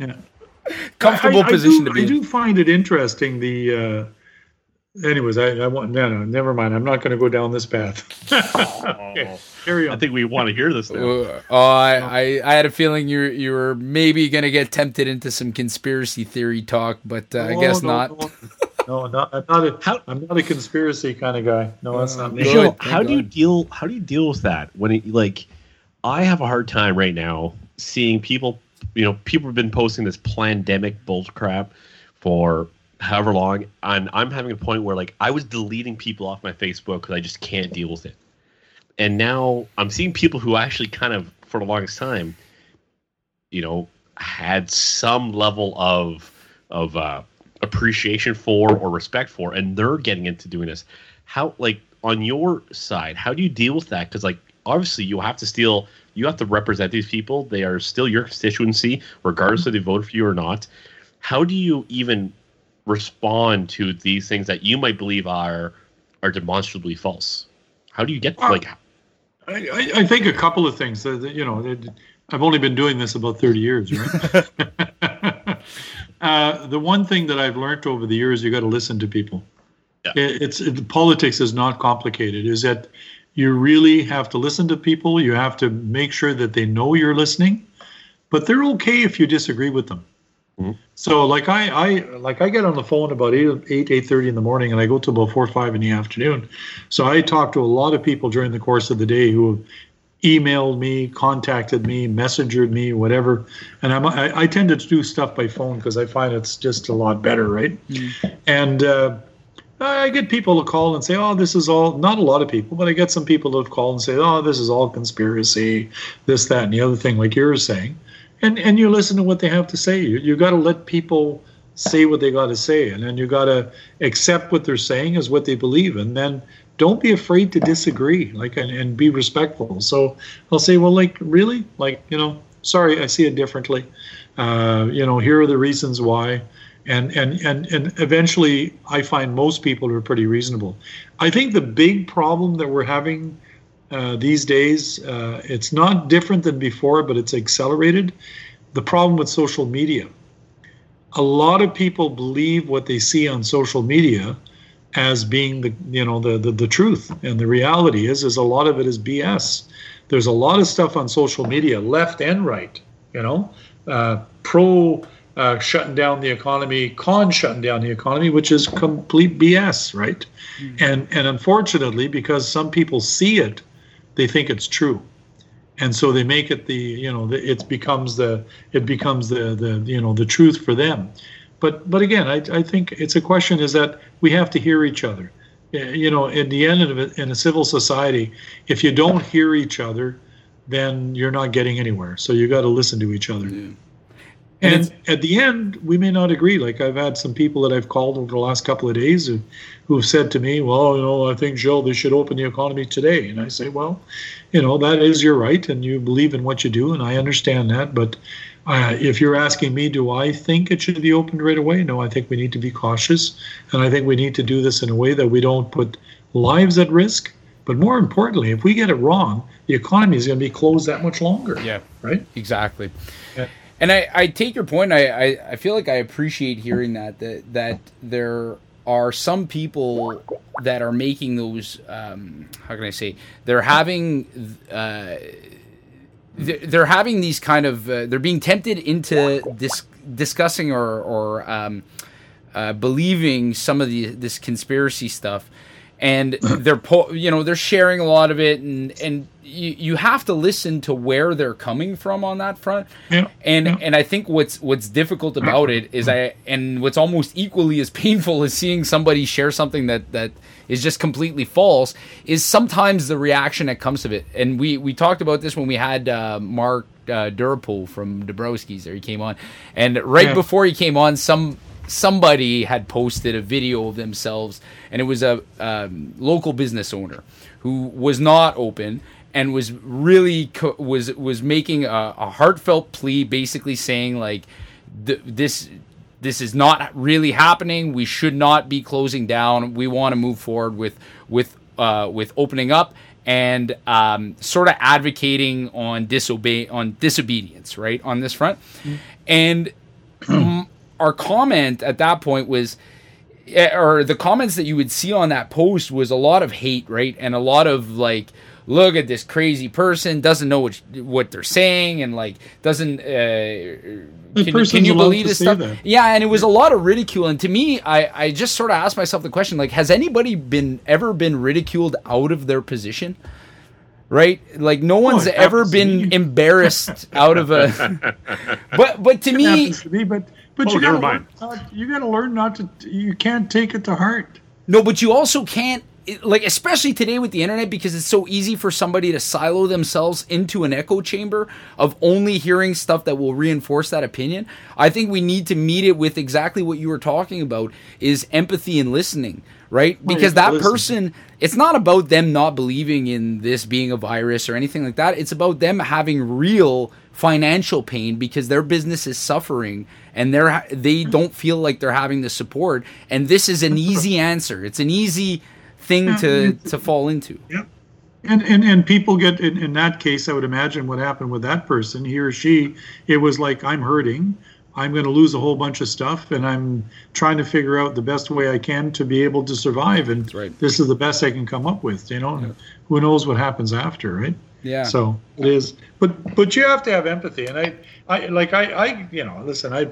Yeah. comfortable I- I position do, to be I in. do find it interesting. The uh, anyways, I, I want no, no, never mind. I'm not going to go down this path. okay, carry on. I think we want to hear this now. Uh, oh, I, I, I had a feeling you you were maybe gonna get tempted into some conspiracy theory talk, but uh, I guess no, not. No, no, not, I'm not a. How- I'm not a conspiracy kind of guy. No, that's not me. Good. Michelle, how do you deal? How do you deal with that when it like? I have a hard time right now seeing people. You know, people have been posting this pandemic bullcrap for however long, and I'm having a point where like I was deleting people off my Facebook because I just can't deal with it. And now I'm seeing people who actually kind of, for the longest time, you know, had some level of of uh, appreciation for or respect for, and they're getting into doing this. How like on your side, how do you deal with that? Because like obviously you have to still you have to represent these people. They are still your constituency, regardless if they vote for you or not. How do you even respond to these things that you might believe are are demonstrably false? How do you get Well, like I, I, I think a couple of things. Uh, that, that, you know, I've only been doing this about 30 years, right? uh, the one thing that I've learned over the years, you got to listen to people. Yeah. It, it's it, politics is not complicated. Is that you really have to listen to people. You have to make sure that they know you're listening, but they're okay if you disagree with them. Mhm. So like I, I like I get on the phone about eight eight eight thirty in the morning and I go to about four or five in the afternoon. So I talk to a lot of people during the course of the day who have emailed me, contacted me, messengered me, whatever. And I'm, I, I tend to do stuff by phone because I find it's just a lot better, right? And uh, I get people to call and say, "Oh, this is all." Not a lot of people, but I get some people to call and say, "Oh, this is all conspiracy, this, that, and the other thing," like you're saying. And and you listen to what they have to say. You you got to let people say what they got to say, and then you got to accept what they're saying as what they believe, and then don't be afraid to disagree, like and, and be respectful. So I'll say, well, like really, like you know, sorry, I see it differently. Uh, you know, here are the reasons why and and and and eventually I find most people are pretty reasonable. I think the big problem that we're having uh, these days uh, it's not different than before, but it's accelerated. The problem with social media, a lot of people believe what they see on social media, as being the you know the, the the truth and the reality is is a lot of it is bs there's a lot of stuff on social media left and right you know uh, pro uh, shutting down the economy con shutting down the economy which is complete bs right? And and unfortunately because some people see it they think it's true. And so they make it the you know the, it becomes the it becomes the the you know the truth for them but but again I, I think it's a question is that we have to hear each other Uh, you know in the end of it in a civil society if you don't hear each other then you're not getting anywhere so you got to listen to each other And and at the end, we may not agree. Like I've had some people that I've called over the last couple of days who, who have said to me, "Well, you know, I think Joe, they should open the economy today." And I say, "Well, you know, that is your right, and you believe in what you do, and I understand that. But uh, if you're asking me, do I think it should be opened right away? No, I think we need to be cautious, and I think we need to do this in a way that we don't put lives at risk. But more importantly, if we get it wrong, the economy is going to be closed that much longer. Yeah. Right. Exactly. Yeah. And I, I take your point. I, I, I feel like I appreciate hearing that that that there are some people that are making those. Um, how can I say? They're having. Uh, they're they're having these kind of. Uh, they're being tempted into dis- discussing or or um, uh, believing some of the this conspiracy stuff, and they're po- you know they're sharing a lot of it, and and you, you have to listen to where they're coming from on that front. Yeah. And Yeah. and I think what's what's difficult about it is I and what's almost equally as painful as seeing somebody share something that that is just completely false is sometimes the reaction that comes of it. And we we talked about this when we had uh, Mark uh, Durapol from Dabrowski's there. He came on, and right Yeah. before he came on, some somebody had posted a video of themselves, and it was a um, local business owner who was not open and was really co- was was making a, a heartfelt plea, basically saying like th- this this is not really happening. We should not be closing down. We want to move forward with with uh, with opening up and um, sort of advocating on disobey on disobedience, right on this front. And mm, our comment at that point was eh, or the comments that you would see on that post was a lot of hate, right? And a lot of like, look at this crazy person, doesn't know what what they're saying, and like doesn't. Uh, can, can you believe this stuff? that. Yeah, and it was a lot of ridicule. And to me, I I just sort of asked myself the question: like, has anybody been ever been ridiculed out of their position? Right, like no one's it ever been embarrassed out of a. But but to It me, to me, but but Oh, you gotta mind. learn not, you got to learn not to. You can't take it to heart. No, but you also can't it- like especially today with the internet because it's so easy for somebody to silo themselves into an echo chamber of only hearing stuff that will reinforce that opinion. I think we need to meet it with exactly what you were talking about is empathy and listening, right? Because that listen. person it's not about them not believing in this being a virus or anything like that. It's about them having real financial pain because their business is suffering and they're they don't feel like they're having the support and this is an easy answer. It's an easy thing to to fall into. Yeah. And, and and people get in, in that case, I would imagine what happened with that person, he or she, it was like I'm hurting, I'm going to lose a whole bunch of stuff, and I'm trying to figure out the best way I can to be able to survive, and right. this is the best I can come up with, you know. And who knows what happens after, right? Yeah. So it is, but but you have to have empathy, and I I like I I you know listen I.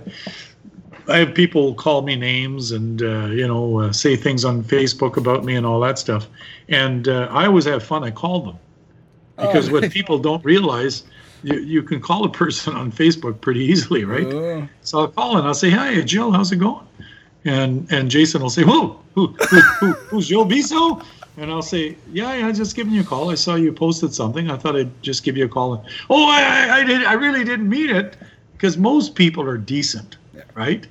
I have people call me names and uh, you know uh, say things on Facebook about me and all that stuff, and uh, I always have fun. I call them because what people don't realize, you, you can call a person on Facebook pretty easily, right? Oh. So I'll call and I'll say, "Hi, Gilles, how's it going?" And and Jason will say, "Who who, who, who who's Gilles Bisson?" And I'll say, "Yeah, yeah, just giving you a call. I saw you posted something. I thought I'd just give you a call." And, oh, I I, I did. I really didn't mean it because most people are decent, right?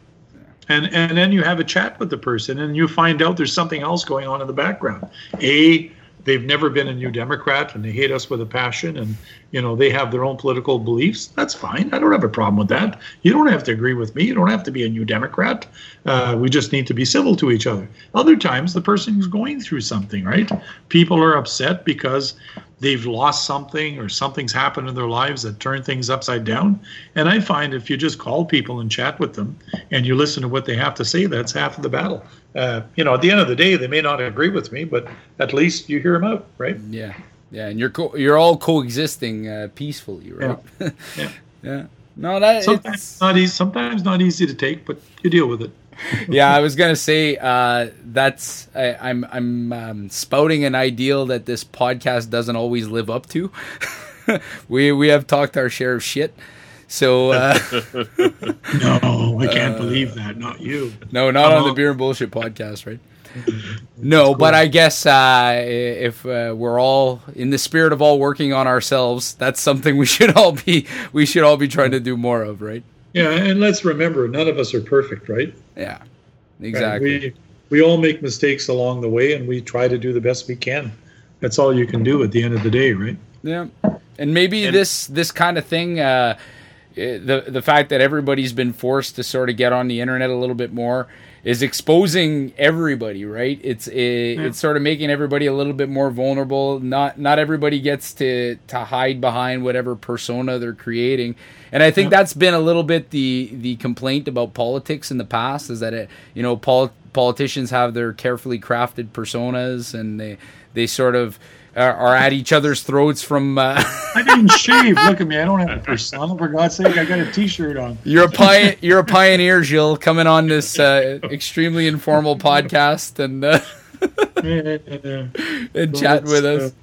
And and then you have a chat with the person and you find out there's something else going on in the background. A they've never been a new democrat and they hate us with a passion and you know they have their own political beliefs that's fine. I don't have a problem with that. You don't have to agree with me. You don't have to be a new democrat. Uh, we just need to be civil to each other. Other times the person person's going through something right? People are upset because they've lost something or something's happened in their lives that turn things upside down. And I find if you just call people and chat with them and you listen to what they have to say, that's half of the battle. Uh, you know, at the end of the day, they may not agree with me, but at least you hear them out, right? Yeah, yeah, and you're co- you're all coexisting uh, peacefully, right? Yeah. Yeah. yeah. No, that Sometimes it's, not easy. Sometimes not easy to take, but you deal with it. yeah, I was gonna say uh, that's I, I'm I'm um, spouting an ideal that this podcast doesn't always live up to. we we have talked our share of shit, so uh, No, I can't believe that. Not you. no, not on the Uh-huh. beer and bullshit podcast, right? No, but I guess uh, if uh, we're all in the spirit of all working on ourselves, that's something we should all be we should all be trying to do more of, right? Yeah, and let's remember, none of us are perfect, right? Yeah, Right? exactly. We we all make mistakes along the way, and we try to do the best we can. That's all you can do at the end of the day, right? Yeah, and maybe And- this this kind of thing, uh, the the fact that everybody's been forced to sort of get on the internet a little bit more is exposing everybody, right? It's it, it's sort of making everybody a little bit more vulnerable. Not not everybody gets to to hide behind whatever persona they're creating, and I think that's been a little bit the the complaint about politics in the past is that it you know pol- politicians have their carefully crafted personas and they they sort of are, are at each other's throats from. Uh, I didn't shave. Look at me. I don't have a persona. For God's sake, I got a T-shirt on. You're a pi- you're a pioneer, Gilles, coming on this uh, extremely informal podcast and uh, and chat with us.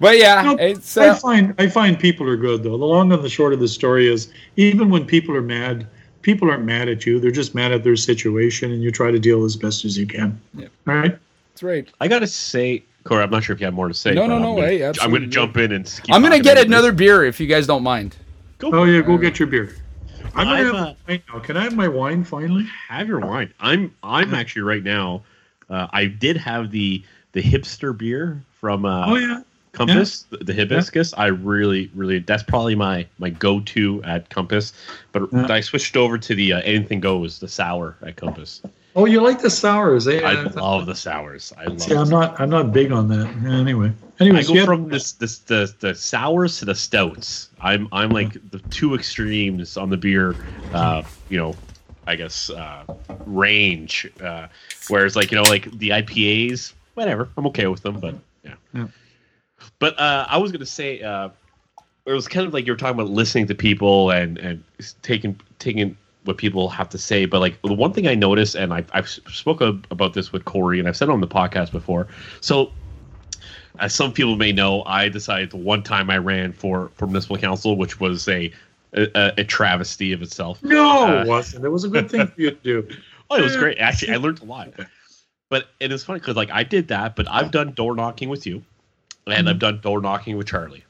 But yeah, No, it's I uh, find I find people are good though. The long and the short of the story is, even when people are mad, people aren't mad at you. They're just mad at their situation, and you try to deal as best as you can. Yep. All right. that's right. I gotta say, Corey, I'm not sure if you have more to say. No, but no, I'm no, gonna- hey, I'm gonna jump in and. keep I'm gonna get about this. another beer if you guys don't mind. Go Oh yeah, it. go get your beer. I'm gonna I've, have uh, wine now. Can I have my wine finally? have your wine. I'm I'm actually right now. Uh, I did have the the hipster beer from uh, oh yeah. Compass, the, the hibiscus. I really, really that's probably my my go to at Compass. But Yeah. I switched over to the uh, anything goes, the sour at Compass. Oh, you like the sours? Eh? I love the sours. I love. See, I'm not. I'm not big on that. Anyway. I go yeah. from this, this the the sours to the stouts. I'm I'm like the two extremes on the beer, uh, you know, I guess uh, range. Uh, whereas like you know like the IPAs, whatever, I'm okay with them, but yeah. Yeah. But uh, I was gonna say uh, it was kind of like you were talking about listening to people and and taking taking what people have to say. But like the one thing I noticed, and I've I've spoken about this with Corey, and I've said on the podcast before. So as some people may know, I decided the one time I ran for for municipal council, which was a a, a travesty of itself. no, Uh, it wasn't. It was a good thing for you to do. Oh, it was great. Actually, I learned a lot. But it is funny because like I did that, but I've done door knocking with you, and I've done door knocking with Charlie.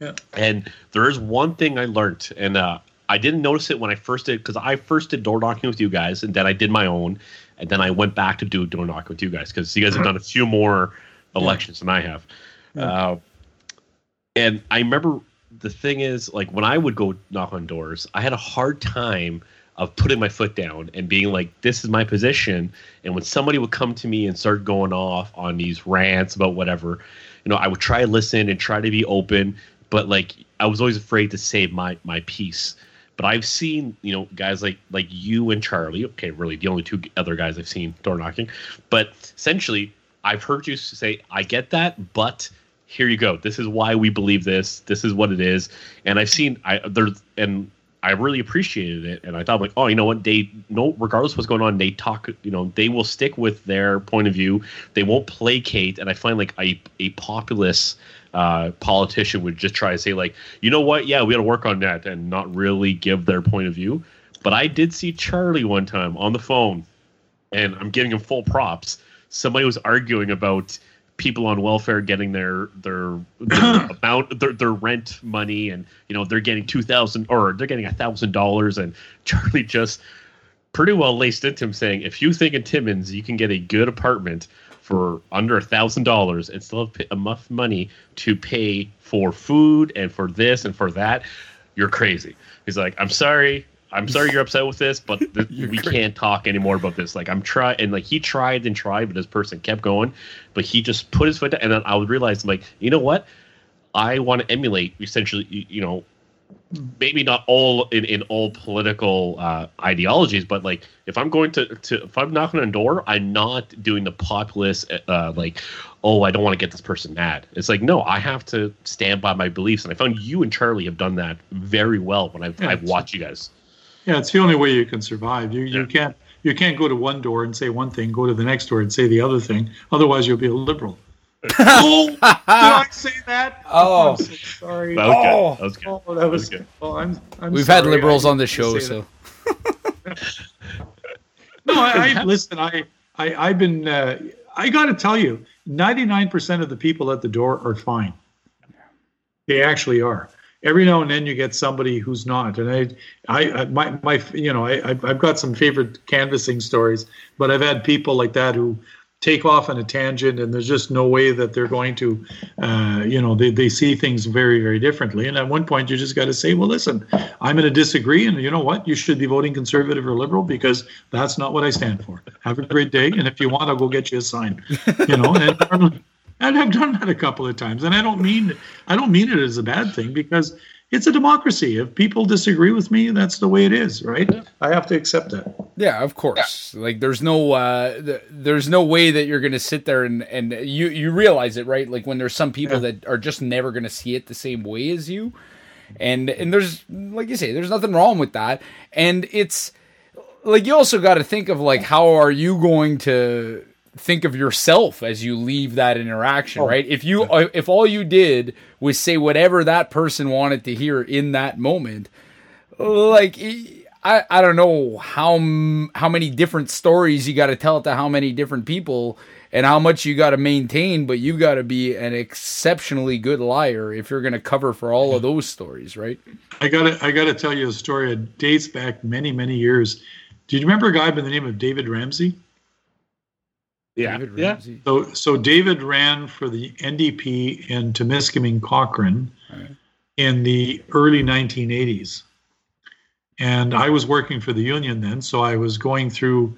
Yeah. And there is one thing I learned, and uh, I didn't notice it when I first did because I first did door knocking with you guys, and then I did my own, and then I went back to do door knocking with you guys because you guys have done a few more elections than I have. Yeah. Uh, and I remember the thing is like when I would go knock on doors, I had a hard time of putting my foot down and being like, "This is my position." And when somebody would come to me and start going off on these rants about whatever, you know, I would try to listen and try to be open, but like I was always afraid to save my my peace. But I've seen, you know, guys like like you and Charlie. Okay, really, the only two other guys I've seen door knocking. But essentially, I've heard you say, "I get that," but here you go. This is why we believe this. This is what it is. And I've seen I there's and I really appreciated it. And I thought like, oh, you know what? They no, regardless what's going on, they talk. You know, they will stick with their point of view. They won't placate. And I find like a a populist uh, politician would just try to say like, you know what? Yeah, we got to work on that, and not really give their point of view. But I did see Charlie one time on the phone, and I'm giving him full props. Somebody was arguing about people on welfare getting their their, their amount their, their rent money and you know they're getting two thousand or they're getting a thousand dollars and Charlie just pretty well laced into him saying if you think in Timmins you can get a good apartment for under a thousand dollars and still have enough money to pay for food and for this and for that you're crazy. He's like i'm sorry i'm sorry you're upset with this but th- we can't talk anymore about this. Like i'm trying and like he tried and tried but this person kept going but he just put his foot down. And then i would realize like you know what? I want to emulate essentially you, you know maybe not all in, in all political uh, ideologies, but like if I'm going to, to if I'm knocking on a door, I'm not doing the populist uh, like, oh, I don't want to get this person mad. It's like no, I have to stand by my beliefs, and I found you and Charlie have done that very well when I've Yeah, I've watched you guys. Yeah, it's the only way you can survive. You Yeah. you can't you can't go to one door and say one thing, go to the next door and say the other thing. Otherwise, you'll be a liberal. oh, did I say that? Oh. I'm so sorry. That was Oh. good. That was good. Oh, that was That was good. Oh, I'm, I'm We've had liberals I on the show, so No, I, I listen. I, I I've been. Uh, I got to tell you, ninety nine percent of the people at the door are fine. They actually are. Every now and then you get somebody who's not, and I, I, my, my, you know, I, I've got some favorite canvassing stories, but I've had people like that who take off on a tangent, and there's just no way that they're going to, uh, you know, they, they see things very, very differently. And at one point, you just got to say, well, listen, I'm going to disagree, and you know what? You should be voting conservative or liberal because that's not what I stand for. Have a great day, and if you want, I'll go get you a sign. You know, and, and I've done that a couple of times, and I don't mean I don't mean it as a bad thing because it's a democracy. If people disagree with me, that's the way it is, right? I have to accept that. yeah, of course. Like there's no uh th- there's no way that you're gonna sit there and and you you realize it right. Like when there's some people Yeah. that are just never gonna see it the same way as you, and and there's like you say, there's nothing wrong with that, and it's like you also got to think of like how are you going to think of yourself as you leave that interaction Oh, right if you uh, if all you did was say whatever that person wanted to hear in that moment like i i don't know how how many different stories you got to tell to how many different people and how much you got to maintain but you got to be an exceptionally good liar if you're going to cover for all of those stories right I gotta I gotta tell you a story. It dates back many many years. Do you remember a guy by the name of David Ramsay? Yeah, David yeah. Ramsay. So so David ran for the NDP in Temiskaming Cochrane in the early 1980s. And I was working for the union then, so I was going through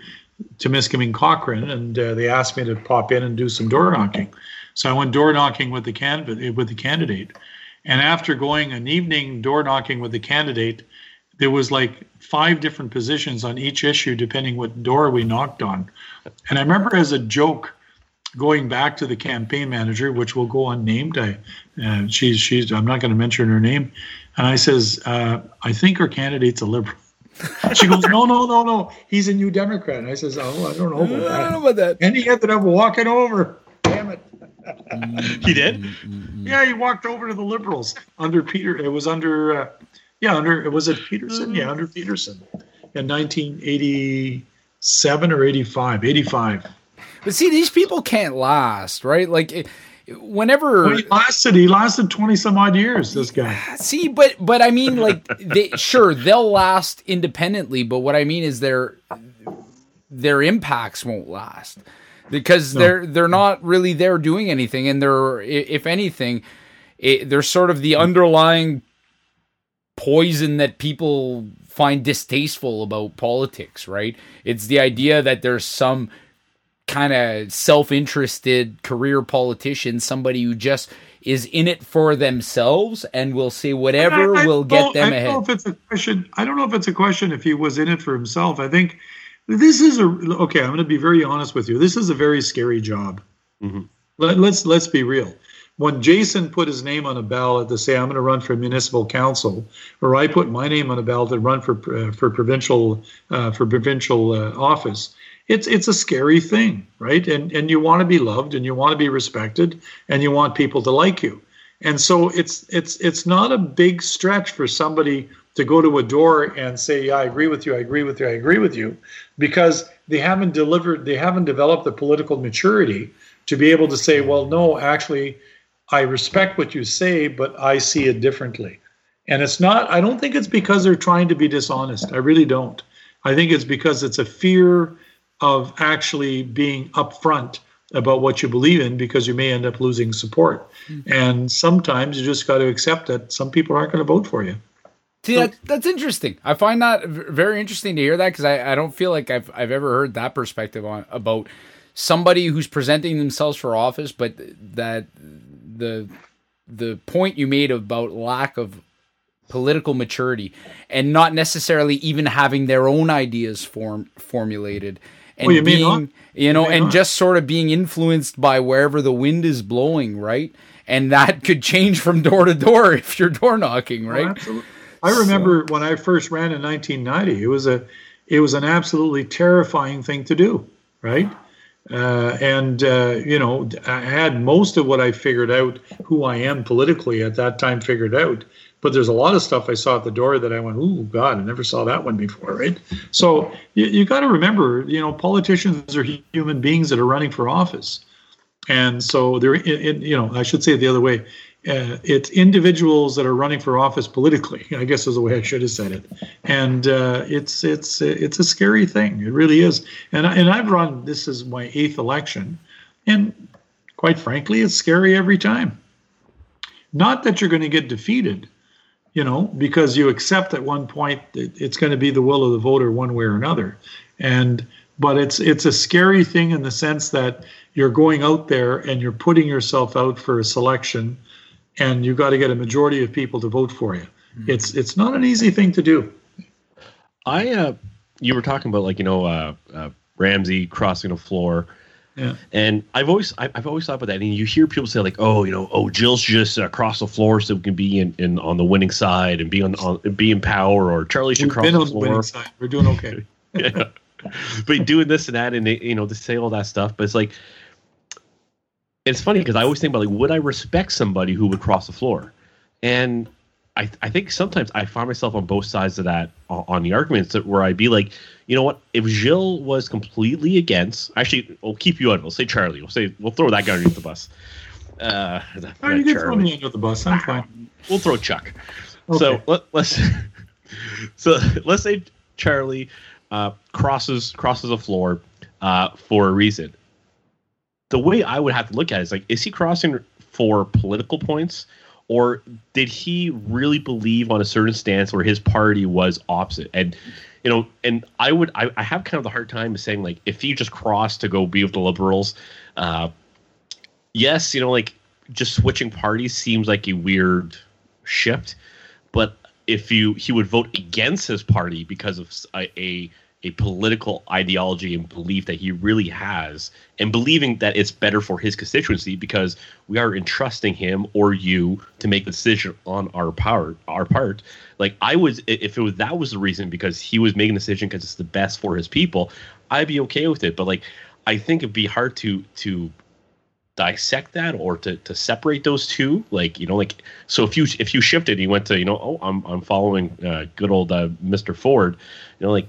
Temiskaming Cochrane, and uh, they asked me to pop in and do some door knocking. So I went door knocking with the can- with the candidate, and after going an evening door knocking with the candidate, there was like five different positions on each issue depending what door we knocked on. And I remember as a joke going back to the campaign manager, which will go unnamed. I, uh, she's she's I'm not going to mention her name, and I says uh, I think her candidate's a liberal. She goes, no, no, no, no. He's a new Democrat. And I says, oh, I don't know about I don't know that. about that. And he ended up walking over. Damn it. He did. Yeah, he walked over to the Liberals under Peter. It was under, uh, yeah, under it was it Peterson? Yeah, under Peterson in 1987 or 85. 85. But see, these people can't last, right? Like, it- whenever Well, he lasted. He lasted 20 some odd years. This guy. see, but but I mean, like, they sure they'll last independently, but what I mean is their their impacts won't last because they're they're not really there doing anything, and they're if anything, it, they're sort of the underlying poison that people find distasteful about politics, right? It's the idea that there's some kind of self-interested career politician, somebody who just is in it for themselves and will say whatever I- I will don't get know- them I don't know if it's a question. I don't know if it's a question if he was in it for himself. I think this is a okay. I'm going to be very honest with you. This is a very scary job. Mhm. Let, let's let's be real. When Jason put his name on a ballot to say I'm going to run for municipal council, or I put my name on a ballot to run for uh, for provincial uh, for provincial uh, office, it's it's a scary thing, right? And and you want to be loved, and you want to be respected, and you want people to like you. And so it's it's it's not a big stretch for somebody to go to a door and say, "Yeah, I agree with you. I agree with you. I agree with you," because they haven't delivered, they haven't developed the political maturity to be able to say, "Well, no, actually, I respect what you say, but I see it differently." And it's not. I don't think it's because they're trying to be dishonest. I really don't. I think it's because it's a fear of actually being upfront about what you believe in because you may end up losing support. Hmm. And sometimes you just got to accept that some people aren't going to vote for you. See, that, that's interesting. I find that very interesting to hear that because I, I don't feel like I've I've ever heard that perspective on about somebody who's presenting themselves for office, but that the the point you made about lack of political maturity and not necessarily even having their own ideas form formulated and Well, you being you know may and not. just sort of being influenced by wherever the wind is blowing right and that could change from door to door if you're door knocking oh, right Absolutely. I remember when I first ran in 1990. It was a, it was an absolutely terrifying thing to do, right? Uh, and uh, you know, I had most of what I figured out, who I am politically at that time, figured out. But there's a lot of stuff I saw at the door that I went, "Ooh, God, I never saw that one before." Right? So you, you got to remember, you know, politicians are human beings that are running for office, and so they're, in, in, you know, I should say it the other way uh, it's individuals that are running for office politically. I guess is the way I should have said it, and uh, it's it's it's a scary thing. It really is. And I, and I've run. This is my eighth election, and quite frankly, it's scary every time. Not that you're going to get defeated, you know, because you accept at one point that it's going to be the will of the voter one way or another, and but it's it's a scary thing in the sense that you're going out there and you're putting yourself out for a selection and you've got to get a majority of people to vote for you. It's it's not an easy thing to do. I uh, you were talking about like you know uh, uh, Ramsay crossing the floor, Yeah. and I've always I've always thought about that. And you hear people say like, oh, you know, oh, Gilles's just uh, cross the floor so we can be in, in on the winning side and be on, on be in power, or Charlie should We've cross the floor. winning side. We're doing okay. but doing this and that, and they, you know, to say all that stuff, but it's like. It's funny because I always think about like, would I respect somebody who would cross the floor? And I, I think sometimes I find myself on both sides of that o- on the arguments that where I'd be like, you know what, if Gilles was completely against, actually, we'll keep you out. We'll say Charlie. We'll say we'll throw that guy underneath the bus. Uh, Oh, you can throw me under the bus. I'm fine. We'll throw Chuck. So Okay. let, let's so let's say Charlie uh, crosses crosses a floor uh, for a reason. The way I would have to look at it is like, is he crossing for political points, or did he really believe on a certain stance where his party was opposite? And you know, and I would I, I have kind of the hard time saying like if he just crossed to go be with the liberals, uh, yes, you know, like just switching parties seems like a weird shift. But if you he would vote against his party because of a a, a political ideology and belief that he really has, and believing that it's better for his constituency because we are entrusting him or you to make the decision on our part our part. Like I was, if it was that was the reason because he was making the decision because it's the best for his people, I'd be okay with it. But like I think it'd be hard to to dissect that or to, to separate those two like you know like so if you if you shifted you went to you know oh i'm i'm following uh, good old uh, mr ford you know like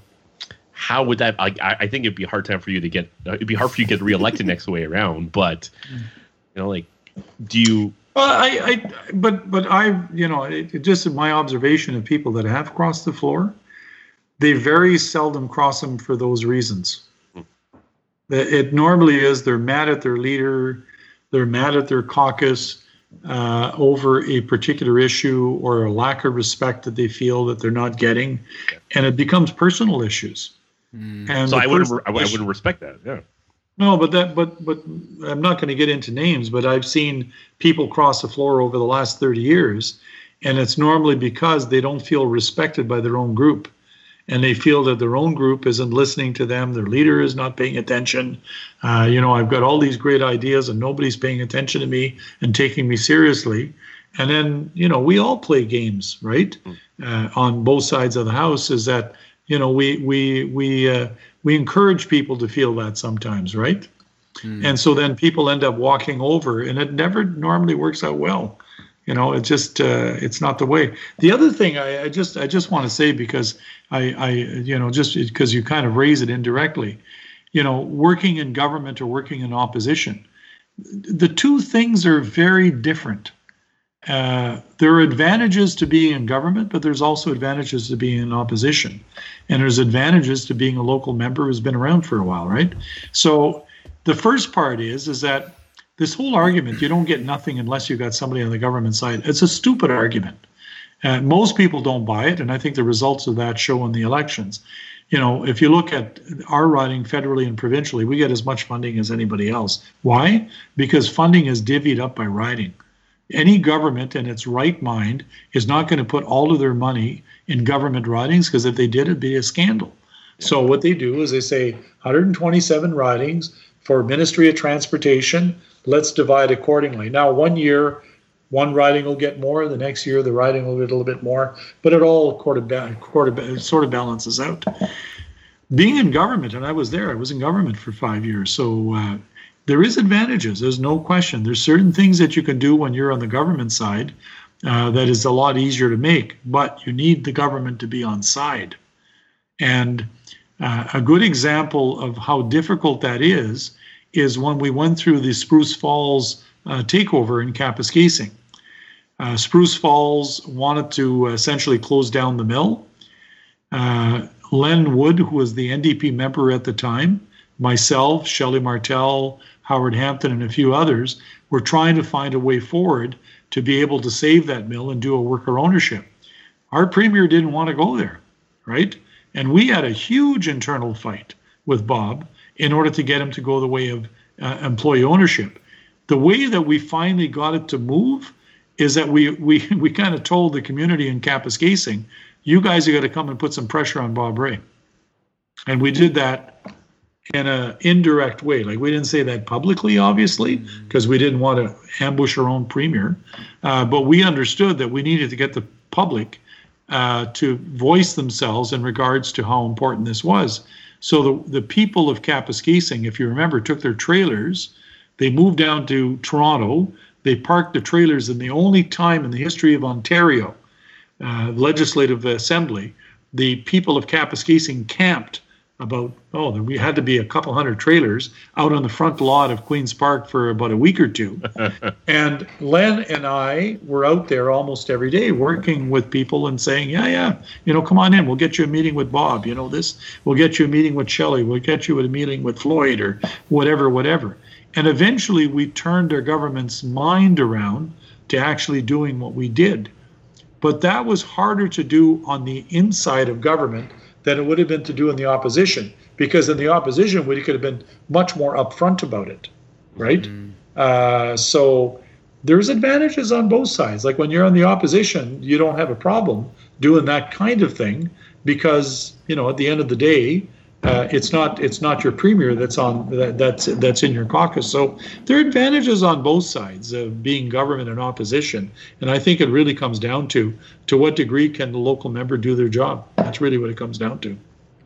how would that I, I I think it'd be a hard time for you to get uh, it'd be hard for you to get reelected next way around but you know like do you Well, I, I, but, but I, you know, it, it just my observation of people that have crossed the floor, they very seldom cross them for those reasons. It it normally is they're mad at their leader, they're mad at their caucus uh, over a particular issue or a lack of respect that they feel that they're not getting, and it becomes personal issues. And so i wouldn't I, I wouldn't respect that yeah no, but that, but, but I'm not going to get into names, but I've seen people cross the floor over the last 30 years, and it's normally because they don't feel respected by their own group. And they feel that their own group isn't listening to them, their leader is not paying attention. Uh, you know, I've got all these great ideas, and nobody's paying attention to me and taking me seriously. And then, you know, we all play games, right? Uh, on both sides of the house, is that you know we we we uh, we encourage people to feel that sometimes, right? And so then people end up walking over, and it never normally works out well. You know, it just uh, it's not the way. The other thing I, I just I just want to say because I I you know just because you kind of raise it indirectly, you know, working in government or working in opposition, the two things are very different. Uh, there are advantages to being in government, but there's also advantages to being in opposition, and there's advantages to being a local member who's been around for a while, right? So the first part is is that this whole argument you don't get nothing unless you got somebody on the government side. It's a stupid argument. Uh, most people don't buy it, and I think the results of that show in the elections. You know, if you look at our riding federally and provincially, we get as much funding as anybody else. Why? Because funding is divvied up by riding any government in its right mind is not going to put all of their money in government ridings because if they did, it'd be a scandal. So what they do is they say 127 ridings for Ministry of Transportation. Let's divide accordingly. Now, one year, one riding will get more. The next year, the riding will get a little bit more. But it all sort of balances out. Being in government, and I was there. I was in government for five years. So uh, there is advantages. There's no question. There's certain things that you can do when you're on the government side uh, that is a lot easier to make, but you need the government to be on side. And uh, a good example of how difficult that is is when we went through the Spruce Falls uh, takeover in Kapuskasing. Uh, Spruce Falls wanted to essentially close down the mill. Uh, Len Wood, who was the NDP member at the time, myself, Shelley Martel, Howard Hampton, and a few others were trying to find a way forward to be able to save that mill and do a worker ownership. Our premier didn't want to go there, right? And we had a huge internal fight with Bob in order to get him to go the way of uh, employee ownership. The way that we finally got it to move is that we we we kind of told the community in Kapuskasing, you guys are going to come and put some pressure on Bob Rae. And we did that in an indirect way. Like we didn't say that publicly, obviously, because mm-hmm. we didn't want to ambush our own premier. Uh, but we understood that we needed to get the public uh, to voice themselves in regards to how important this was. So the, the people of Kapuskasing, if you remember, took their trailers, they moved down to Toronto, they parked the trailers, and the only time in the history of Ontario uh, Legislative Assembly, the people of Kapuskasing camped about oh we had to be a couple hundred trailers out on the front lot of Queens Park for about a week or two. and Len and I were out there almost every day working with people and saying, Yeah, yeah, you know, come on in, we'll get you a meeting with Bob, you know, this we'll get you a meeting with Shelley, we'll get you a meeting with Floyd or whatever, whatever. And eventually we turned our government's mind around to actually doing what we did. But that was harder to do on the inside of government than it would have been to do in the opposition, because in the opposition we could have been much more upfront about it, right? Mm-hmm. Uh, so there's advantages on both sides. Like when you're on the opposition, you don't have a problem doing that kind of thing because you know at the end of the day, uh, it's not it's not your premier that's on that, that's that's in your caucus. So there are advantages on both sides of being government and opposition, and I think it really comes down to to what degree can the local member do their job. That's really what it comes down to.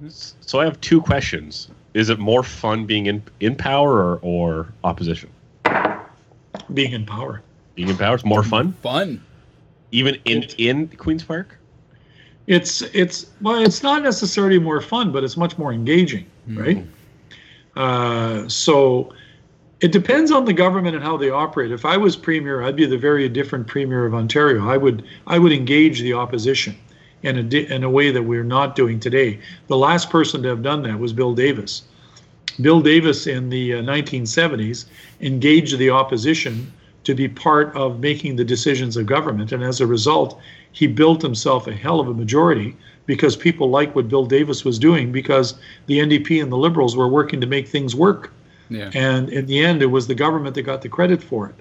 So I have two questions: Is it more fun being in in power or, or opposition? Being in power. Being in power is more fun. Fun. Even in in Queens Park it's it's well, it's not necessarily more fun, but it's much more engaging, mm-hmm. right? Uh, so it depends on the government and how they operate. If I was premier, I'd be the very different premier of Ontario. I would I would engage the opposition in a in a way that we're not doing today. The last person to have done that was Bill Davis. Bill Davis in the uh, 1970s engaged the opposition to be part of making the decisions of government, and as a result, he built himself a hell of a majority because people liked what Bill Davis was doing because the NDP and the Liberals were working to make things work. Yeah. And in the end, it was the government that got the credit for it.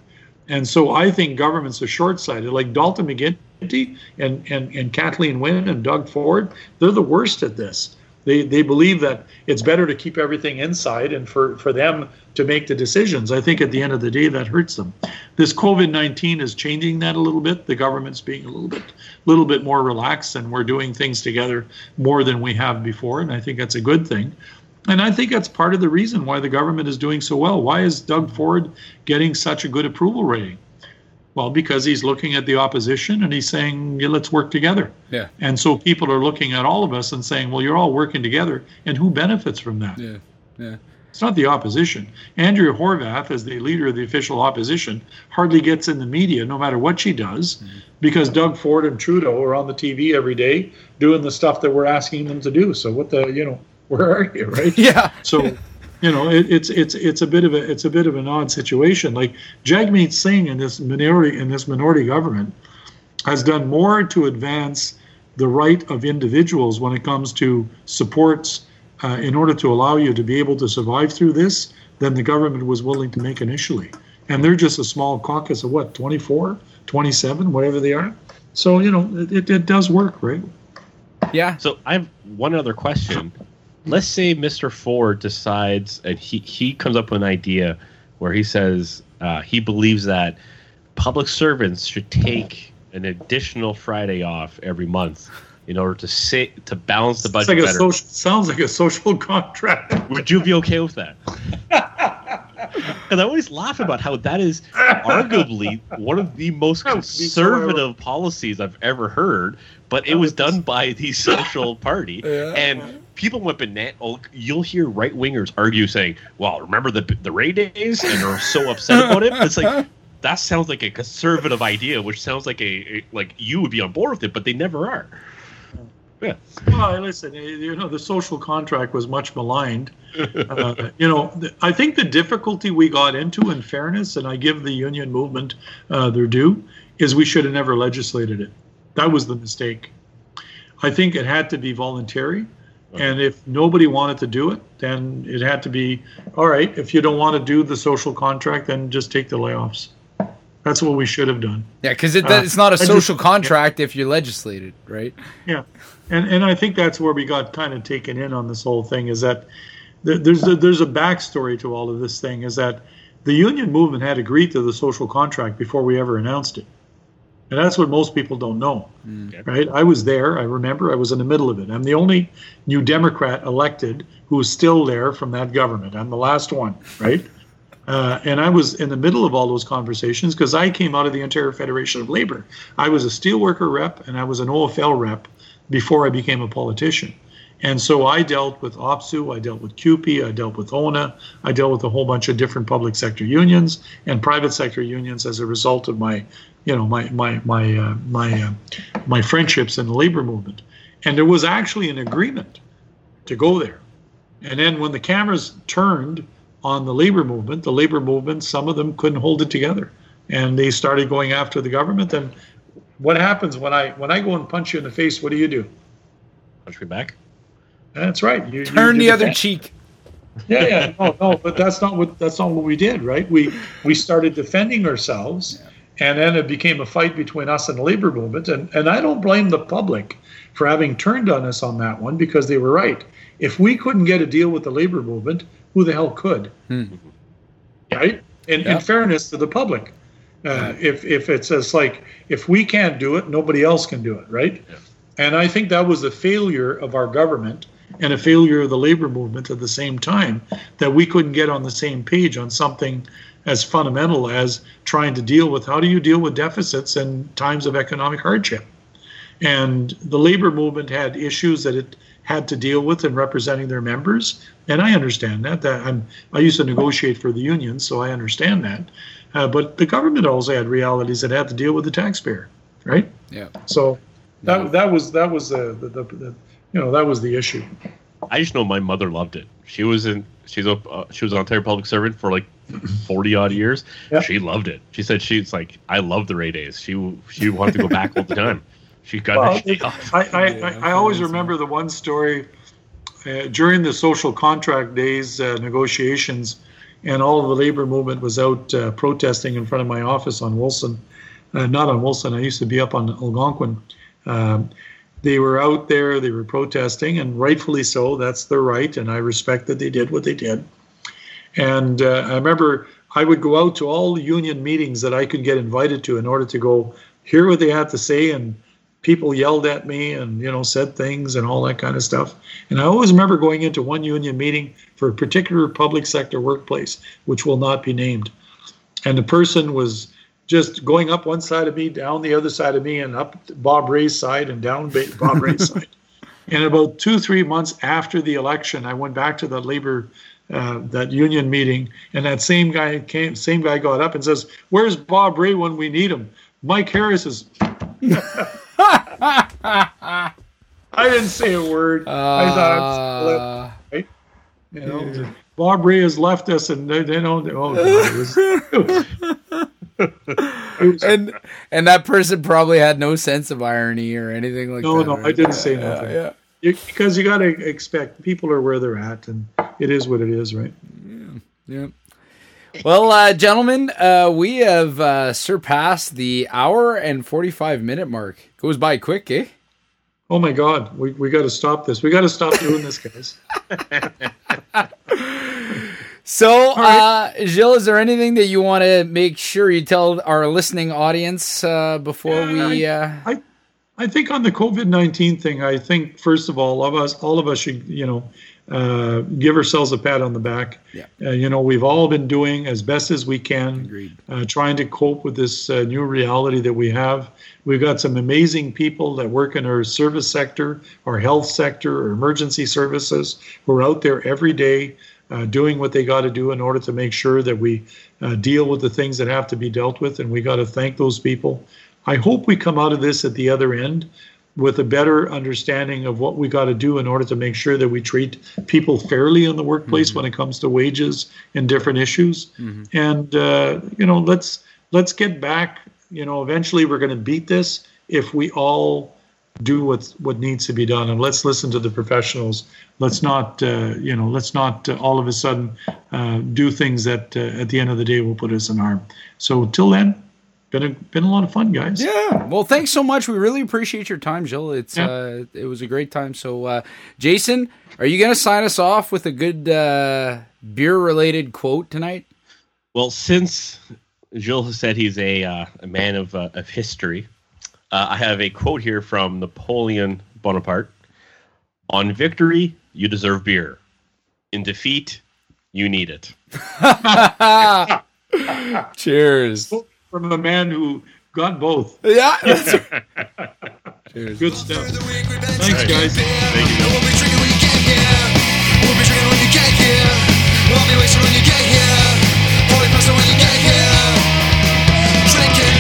And so I think governments are short-sighted. Like Dalton McGuinty and, and, and Kathleen Wynne and Doug Ford, they're the worst at this. They, they believe that it's better to keep everything inside and for, for them to make the decisions. I think at the end of the day, that hurts them. This COVID 19 is changing that a little bit. The government's being a little bit, little bit more relaxed, and we're doing things together more than we have before. And I think that's a good thing. And I think that's part of the reason why the government is doing so well. Why is Doug Ford getting such a good approval rating? Well, because he's looking at the opposition and he's saying, yeah, let's work together. Yeah. And so people are looking at all of us and saying, well, you're all working together. And who benefits from that? Yeah. Yeah. It's not the opposition. Andrea Horwath, as the leader of the official opposition, hardly gets in the media no matter what she does mm-hmm. because Doug Ford and Trudeau are on the TV every day doing the stuff that we're asking them to do. So what the, you know, where are you, right? Yeah. So you know, it, it's it's it's a bit of a it's a bit of an odd situation. Like Jagmeet Singh in this minority in this minority government has done more to advance the right of individuals when it comes to supports uh, in order to allow you to be able to survive through this than the government was willing to make initially. and they're just a small caucus of what 24, 27, whatever they are. So you know it, it, it does work, right? Yeah. So I have one other question. Let's say Mr. Ford decides and he, he comes up with an idea where he says uh, he believes that public servants should take an additional Friday off every month in order to say to balance the budget like a better. social, sounds like a social contract. Would you be okay with that? Because I always laugh about how that is arguably one of the most That would be so conservative policies I've ever heard, but it was done by the social party, Yeah. and people went banana. Oh, you'll hear right wingers argue saying, "Well, remember the the Rae days," and are so upset about it. It's like that sounds like a conservative idea, which sounds like a, a like you would be on board with it, but they never are. Yeah. Well, listen, eh, you know, the social contract was much maligned. Uh, you know, I think the difficulty we got into, in fairness, and I give the union movement uh, their due, is we should have never legislated it. That was the mistake. I think it had to be voluntary. And if nobody wanted to do it, then it had to be all right. If you don't want to do the social contract, then just take the layoffs. That's what we should have done. Yeah, because it, Uh, it's not a I just- social contract if you legislate it, right? Yeah, and and I think that's where we got kind of taken in on this whole thing is that th- there's a, there's a backstory to all of this thing is that the union movement had agreed to the social contract before we ever announced it, and that's what most people don't know, right? I was there. I remember. I was in the middle of it. I'm the only New Democrat elected who is still there from that government. I'm the last one, right? Uh, and I was in the middle of all those conversations because I came out of the Ontario Federation of Labor. I was a steelworker rep and I was an OFL rep before I became a politician. And so I dealt with OPSEU, I dealt with CUPE, I dealt with ONA, I dealt with a whole bunch of different public sector unions and private sector unions as a result of my, you know, my my my uh, my uh, my friendships in the labor movement. And there was actually an agreement to go there. And then when the cameras turned on the labor movement, the labor movement, some of them couldn't hold it together, and they started going after the government. And what happens when I when I go and punch you in the face? What do you do? Punch me back. That's right. You, you- Turn you the other defend. cheek. Yeah, yeah, no, no, but that's not what that's not what we did, right? We we started defending ourselves, and then it became a fight between us and the labor movement. And and I don't blame the public for having turned on us on that one because they were right. If we couldn't get a deal with the labor movement, who the hell could? Right? In, Yeah. in fairness to the public, uh, if if it's just like if we can't do it, nobody else can do it, right? And I think that was a failure of our government and a failure of the labor movement at the same time that we couldn't get on the same page on something as fundamental as trying to deal with how do you deal with deficits in times of economic hardship. And the labor movement had issues that it had to deal with in representing their members, and I understand that. That I'm, I used to negotiate for the union, so I understand that. Uh, but the government also had realities that had to deal with the taxpayer, right? Yeah. So that that was that was the, the, the, the you know that was the issue. I just know my mother loved it. She was in she's a uh, she was an Ontario public servant for like forty odd years. Yeah. She loved it. She said she's like I love the Rae days. She she wanted to go back all the time. She got Well, her day off. I, I, I, I always remember the one story uh, during the social contract days uh, negotiations, and all of the labor movement was out uh, protesting in front of my office on Wilson. Uh, not on Wilson, I used to be up on Algonquin. Um, they were out there, they were protesting, and rightfully so. That's their right, and I respect that they did what they did. And uh, I remember I would go out to all union meetings that I could get invited to in order to go hear what they had to say. And people yelled at me and, you know, said things and all that kind of stuff. And I always remember going into one union meeting for a particular public sector workplace, which will not be named. And the person was just going up one side of me, down the other side of me, and up Bob Rae's side and down Bob Rae's side. And about two, three months after the election, I went back to the labor, uh, that union meeting, and that same guy came, same guy got up and says, "Where's Bob Rae when we need him?" Mike Harris is. I didn't say a word. I thought, Uh, you know, Bob Rae has left us, and they, they don't. Oh, God, it was, it was- and and that person probably had no sense of irony or anything like No, that. no, right? I didn't say Yeah, nothing. Yeah. you, because you got to expect people are where they're at, and it is what it is, right? Yeah. Yeah. Well, uh, gentlemen, uh, we have uh, surpassed the hour and 45 minute mark. Goes by quick, eh? Oh my God, we, we got to stop this. We got to stop doing this, guys. So, uh, Gilles, is there anything that you want to make sure you tell our listening audience uh, before we? Uh... I, I think on the COVID nineteen thing, I think first of all, all of us, all of us should, you know, uh, give ourselves a pat on the back. Yeah. Uh, you know, we've all been doing as best as we can, uh, trying to cope with this uh, new reality that we have. We've got some amazing people that work in our service sector, our health sector, our emergency services, who are out there every day uh, doing what they got to do in order to make sure that we uh, deal with the things that have to be dealt with. And we got to thank those people. I hope we come out of this at the other end with a better understanding of what we got to do in order to make sure that we treat people fairly in the workplace when it comes to wages and different issues. And uh, you know, let's let's get back. You know, eventually we're going to beat this if we all do what what needs to be done and let's listen to the professionals let's not uh, you know let's not uh, all of a sudden uh, do things that uh, at the end of the day will put us in harm so till then been a been a lot of fun guys Yeah. Well, thanks so much. We really appreciate your time, Gilles. It's Yeah. uh, it was a great time. So, uh, Jason, are you going to sign us off with a good uh, beer related quote tonight? Well, since Gilles has said he's a, uh, a man of, uh, of history, uh, I have a quote here from Napoleon Bonaparte On victory, you deserve beer. In defeat, you need it. Cheers from a man who got both. Yeah. Good stuff. Thanks, guys. Thank you. We'll be drinking when you get here. We'll be wasting when you get here. Probably faster when you get here. Drinking.